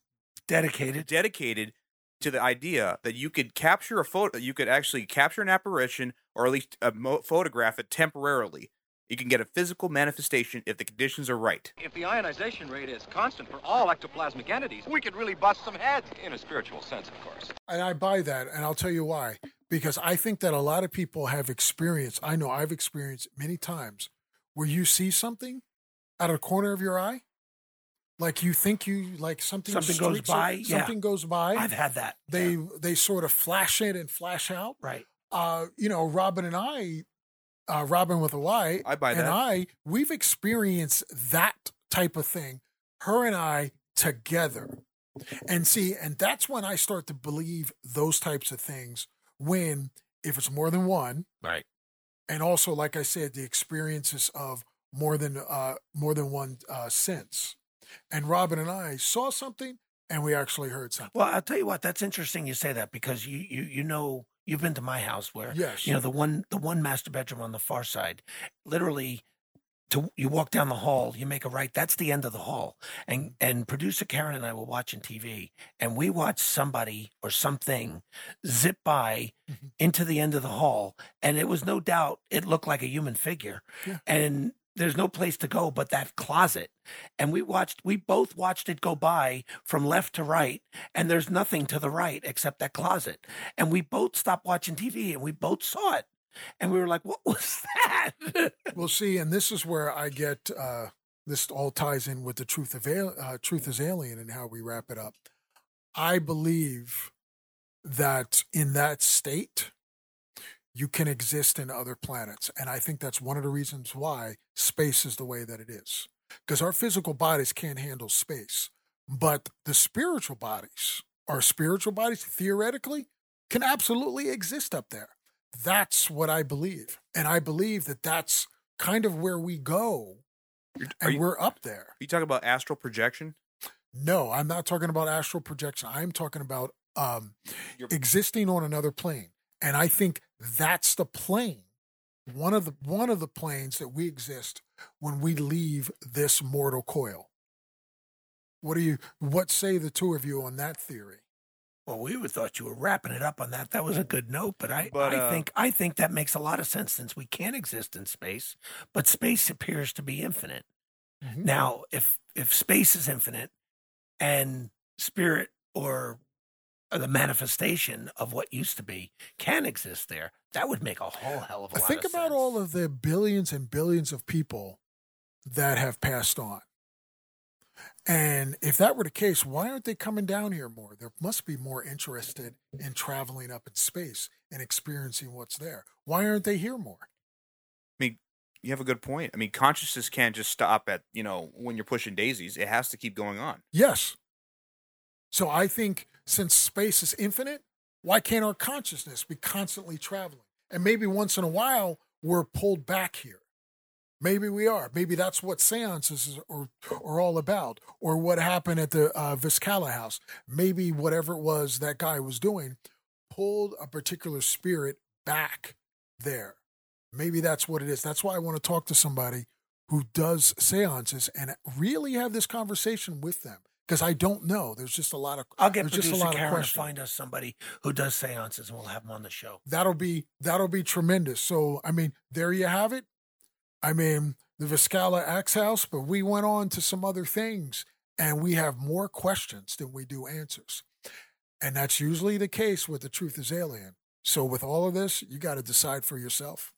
Dedicated. dedicated to the idea that you could capture a photo, you could actually capture an apparition or at least mo- photograph it temporarily. You can get a physical manifestation if the conditions are right. If the ionization rate is constant for all ectoplasmic entities, we could really bust some heads, in a spiritual sense, of course. And I buy that, and I'll tell you why. Because I think that a lot of people have experienced, I know I've experienced many times, where you see something out of the corner of your eye. Like you think you like something Something goes by, yeah. something goes by. I've had that. they Yeah, they sort of flash in and flash out. right. Uh, you know, Robin and I, uh, Robin with a Y, I buy and that. I, we've experienced that type of thing. Her and I together, and see, and that's when I start to believe those types of things. When if it's more than one, Right. and also, like I said, the experiences of more than uh, more than one uh, sense. And Robin and I saw something, and we actually heard something. Well, I'll tell you what. That's interesting you say that because you you you know you've been to my house where Yes. you know the one the one master bedroom on the far side, literally. To, you walk down the hall, you make a right. That's the end of the hall, and and producer Karen and I were watching TV, and we watched somebody or something zip by Mhm. into the end of the hall, and it was no doubt it looked like a human figure, Yeah. and there's no place to go but that closet, and we watched, we both watched it go by from left to right, and there's nothing to the right except that closet, and we both stopped watching TV, and we both saw it, and we were like, "What was that?" Well, see, and this is where I get uh, this all ties in with the truth of uh, truth is alien and how we wrap it up. I believe that in that state, you can exist in other planets, and I think that's one of the reasons why space is the way that it is. Because our physical bodies can't handle space, but the spiritual bodies, our spiritual bodies, theoretically, can absolutely exist up there. That's what I believe. And I believe that that's kind of where we go and you, we're up there. you talking about astral projection? No, I'm not talking about astral projection. I'm talking about um, existing on another plane. And I think that's the plane. One of the one of the planes that we exist when we leave this mortal coil. What do you what say the two of you on that theory? Well, we would thought you were wrapping it up on that. That was a good note, but I, But, I uh, think I think that makes a lot of sense since we can't exist in space, but space appears to be infinite. Mhm. Now, if if space is infinite and spirit or Uh, the manifestation of what used to be can exist there, that would make a whole hell of a lot Think of about sense. all of the billions and billions of people that have passed on. And if that were the case, why aren't they coming down here more? There must be more interested in traveling up in space and experiencing what's there. Why aren't they here more? I mean, you have a good point. I mean, consciousness can't just stop at you know when you're pushing daisies. It has to keep going on. Yes. So I think since space is infinite, why can't our consciousness be constantly traveling? And maybe once in a while we're pulled back here. Maybe we are. Maybe that's what seances are, are all about, or what happened at the uh, Viscala house. Maybe whatever it was that guy was doing pulled a particular spirit back there. Maybe that's what it is. That's why I want to talk to somebody who does seances and really have this conversation with them because I don't know. There's just a lot of I'll get there's just a producer lot of Karen to find us somebody who does seances, and we'll have them on the show. That'll be that'll be tremendous. So I mean, there you have it. I mean, the Viscala Axe House, but we went on to some other things, and we have more questions than we do answers, and that's usually the case with the Truth Is Alien. So with all of this, you got to decide for yourself.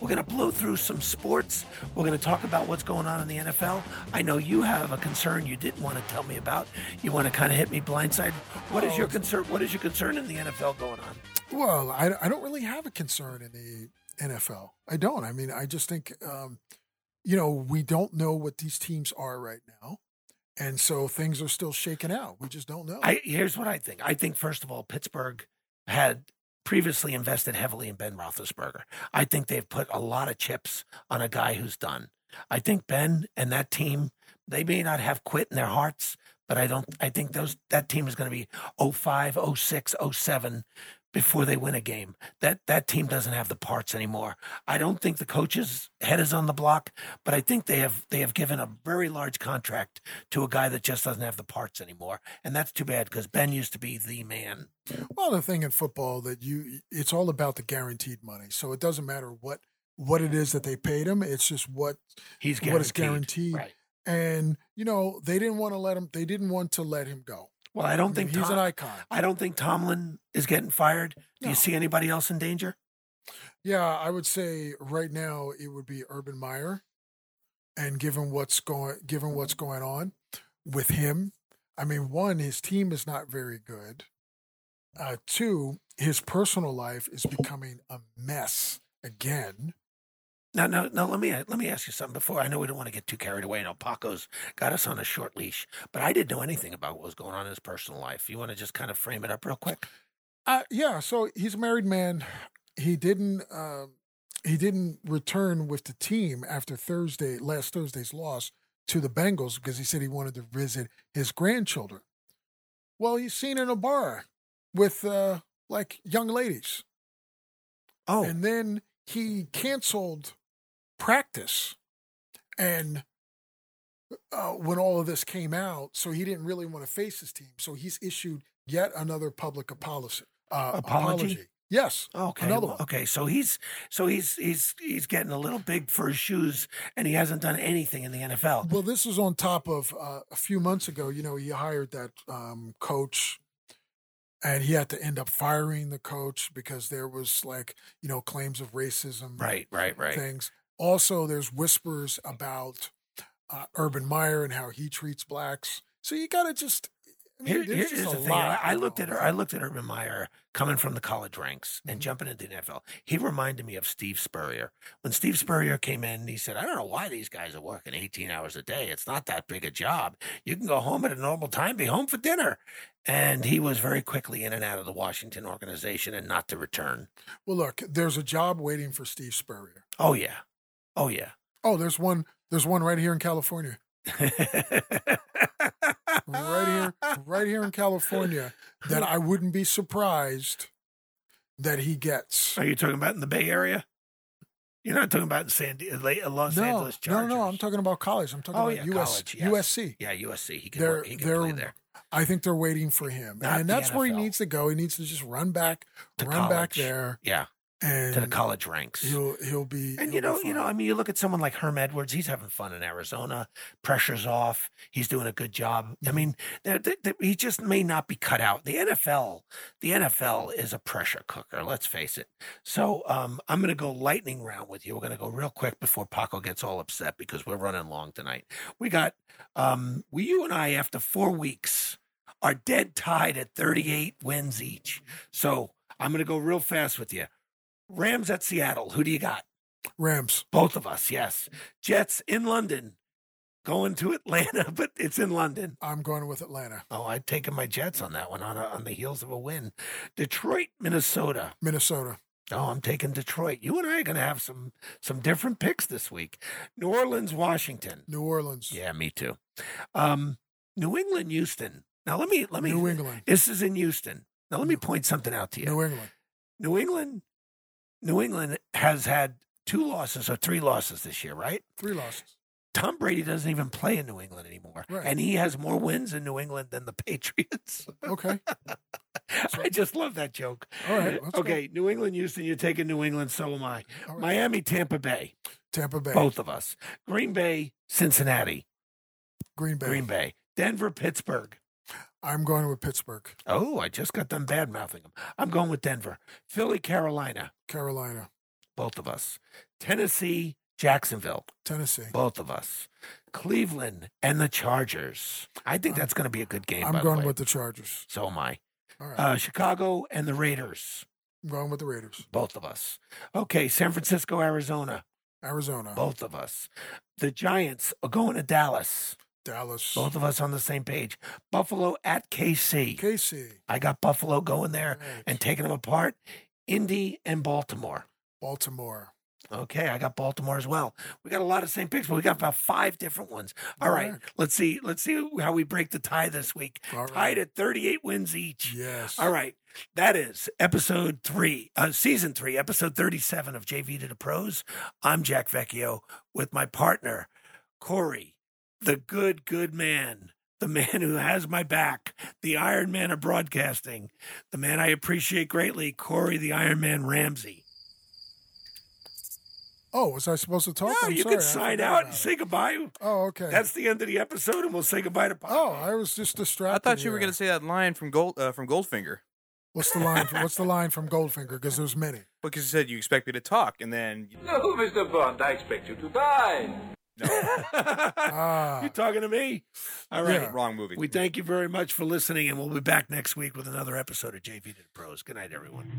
We're going to blow through some sports. We're going to talk about what's going on in the NFL. I know you have a concern you didn't want to tell me about. You want to kind of hit me blindside. What is your concern? What is your concern in the NFL going on? Well, I, I don't really have a concern in the NFL. I don't. I mean, I just think, um, you know, we don't know what these teams are right now. And so things are still shaking out. We just don't know. I here's what I think. I think first of all, Pittsburgh had previously invested heavily in Ben Roethlisberger. I think they've put a lot of chips on a guy who's done. I think Ben and that team, they may not have quit in their hearts, but I don't. I think those that team is going to be 05, 06, 07 before they win a game. That that team doesn't have the parts anymore. I don't think the coach's head is on the block, but I think they have they have given a very large contract to a guy that just doesn't have the parts anymore, and that's too bad because Ben used to be the man. Well, the thing in football that you it's all about the guaranteed money. So it doesn't matter what what it is that they paid him. It's just what He's what is guaranteed. guaranteed. Right. And you know they didn't want to let him. They didn't want to let him go. Well, I don't think he's Tom- an icon. I don't think Tomlin is getting fired. Do No. you see anybody else in danger? Yeah, I would say right now it would be Urban Meyer, and given what's going given what's going on with him, I mean, one, his team is not very good. Uh, two, his personal life is becoming a mess again. Now, now, now, let me let me ask you something before. I know we don't want to get too carried away. I know Paco's got us on a short leash, but I didn't know anything about what was going on in his personal life. You want to just kind of frame it up real quick? Uh, yeah, so he's a married man. He didn't uh, he didn't return with the team after Thursday last Thursday's loss to the Bengals because he said he wanted to visit his grandchildren. Well, he's seen in a bar with uh, like young ladies, Oh, and then he canceled practice, and uh, when all of this came out, so he didn't really want to face his team. So he's issued yet another public apology. Uh, Apology? Yes. okay, Another one. okay. So he's so he's he's he's getting a little big for his shoes, and he hasn't done anything in the NFL. Well, this is on top of uh, a few months ago. You know, he hired that um, coach, and he had to end up firing the coach because there was like you know claims of racism, Right, right, right. Things. Also, there's whispers about uh, Urban Meyer and how he treats blacks. So you got to just. I mean, Here, here's just the a thing. lot I, I looked at her. I looked at Urban Meyer coming from the college ranks Mm-hmm. and jumping into the NFL. He reminded me of Steve Spurrier. When Steve Spurrier came in, he said, "I don't know why these guys are working 18 hours a day. It's not that big a job. You can go home at a normal time, be home for dinner." And he was very quickly in and out of the Washington organization and not to return. Well, look, there's a job waiting for Steve Spurrier. Oh yeah, oh yeah. Oh, there's one. There's one right here in California. right here, right here in California, that I wouldn't be surprised that he gets. Are you talking about in the Bay Area? You're not talking about in San Di- uh, Los no, Angeles no, Chargers. no, I'm talking about college. I'm talking Oh, about yeah, US, college, yes. USC. Yeah, USC. He can, They're, work, he can play there. I think they're waiting for him, Not and that's where he needs to go. He needs to just run back, To run back there, Yeah. And to the college ranks. He'll he'll be And he'll you know, you know. I mean, you look at someone like Herm Edwards. He's having fun in Arizona. Pressure's off. He's doing a good job. I Mm-hmm. mean, there- there- there- he just may not be cut out. The NFL, the NFL is a pressure cooker. Let's face it. So um, I'm going to go lightning round with you. We're going to go real quick before Paco gets all upset because we're running long tonight. We got um, we, you and I, after four weeks, are dead tied at 38 wins each. So I'm going to go real fast with you. Rams at Seattle. Who do you got? Rams. Both of us, yes. Jets in London, going to Atlanta, but it's in London. I'm going with Atlanta. Oh, I've taken my Jets on that one on, a, on the heels of a win. Detroit, Minnesota. Minnesota. Oh, I'm taking Detroit. You and I are going to have some some different picks this week. New Orleans, Washington. New Orleans. Yeah, me too. Um, New England, Houston. Now let me let me. New England. This is in Houston. Now let me point something out to you. New England. New England, New England has had two losses or three losses this year, right? Three losses. Tom Brady doesn't even play in New England anymore, Right. and he has more wins in New England than the Patriots. Okay. I just love that joke. All right, let's go. okay, New England, Houston. You're taking New England. So am I. Right. Miami, Tampa Bay. Tampa Bay. Both of us. Green Bay, Cincinnati. Green Bay. Green Bay. Denver, Pittsburgh. I'm going with Pittsburgh. Oh, I just got done bad mouthing them. I'm going with Denver. Philly, Carolina. Carolina. Both of us. Tennessee, Jacksonville. Tennessee. Both of us. Cleveland and the Chargers. I think that's going to be a good game. I'm the going way. with the Chargers. So am I. All right. Uh, Chicago and the Raiders. I'm going with the Raiders. Both of us. Okay, San Francisco, Arizona. Arizona. Both of us. The Giants are going to Dallas. Dallas. Both of us on the same page. Buffalo at KC. KC. I got Buffalo going there Right. and taking them apart. Indy and Baltimore. Baltimore. Okay, I got Baltimore as well. We got a lot of same picks, but we got about five different ones. All All right, right. let's see. Let's see how we break the tie this week. All right. Tied at 38 wins each. Yes. All right. That is episode three, uh, season three, episode 37 of JV to the Pros. I'm Jack Vecchio with my partner, Corey, the good, good man, the man who has my back, the Iron Man of broadcasting, the man I appreciate greatly, Corey, the Iron Man Ramsey. Oh, was I supposed to talk? No, I'm you sorry, can sign out and it. say goodbye. Oh, okay. That's the end of the episode, and we'll say goodbye to Pop. oh, I was just distracted. I thought you were going to say that line from Gold uh, from Goldfinger What's the line? what's the line from Goldfinger? Because there's many. because you said you expect me to talk, and then No, Mr. Bond, I expect you to die. Ah. you talking to me? All right. Yeah. wrong movie. We thank you very much for listening, and we'll be back next week with another episode of JV to the Pros. Good night, everyone.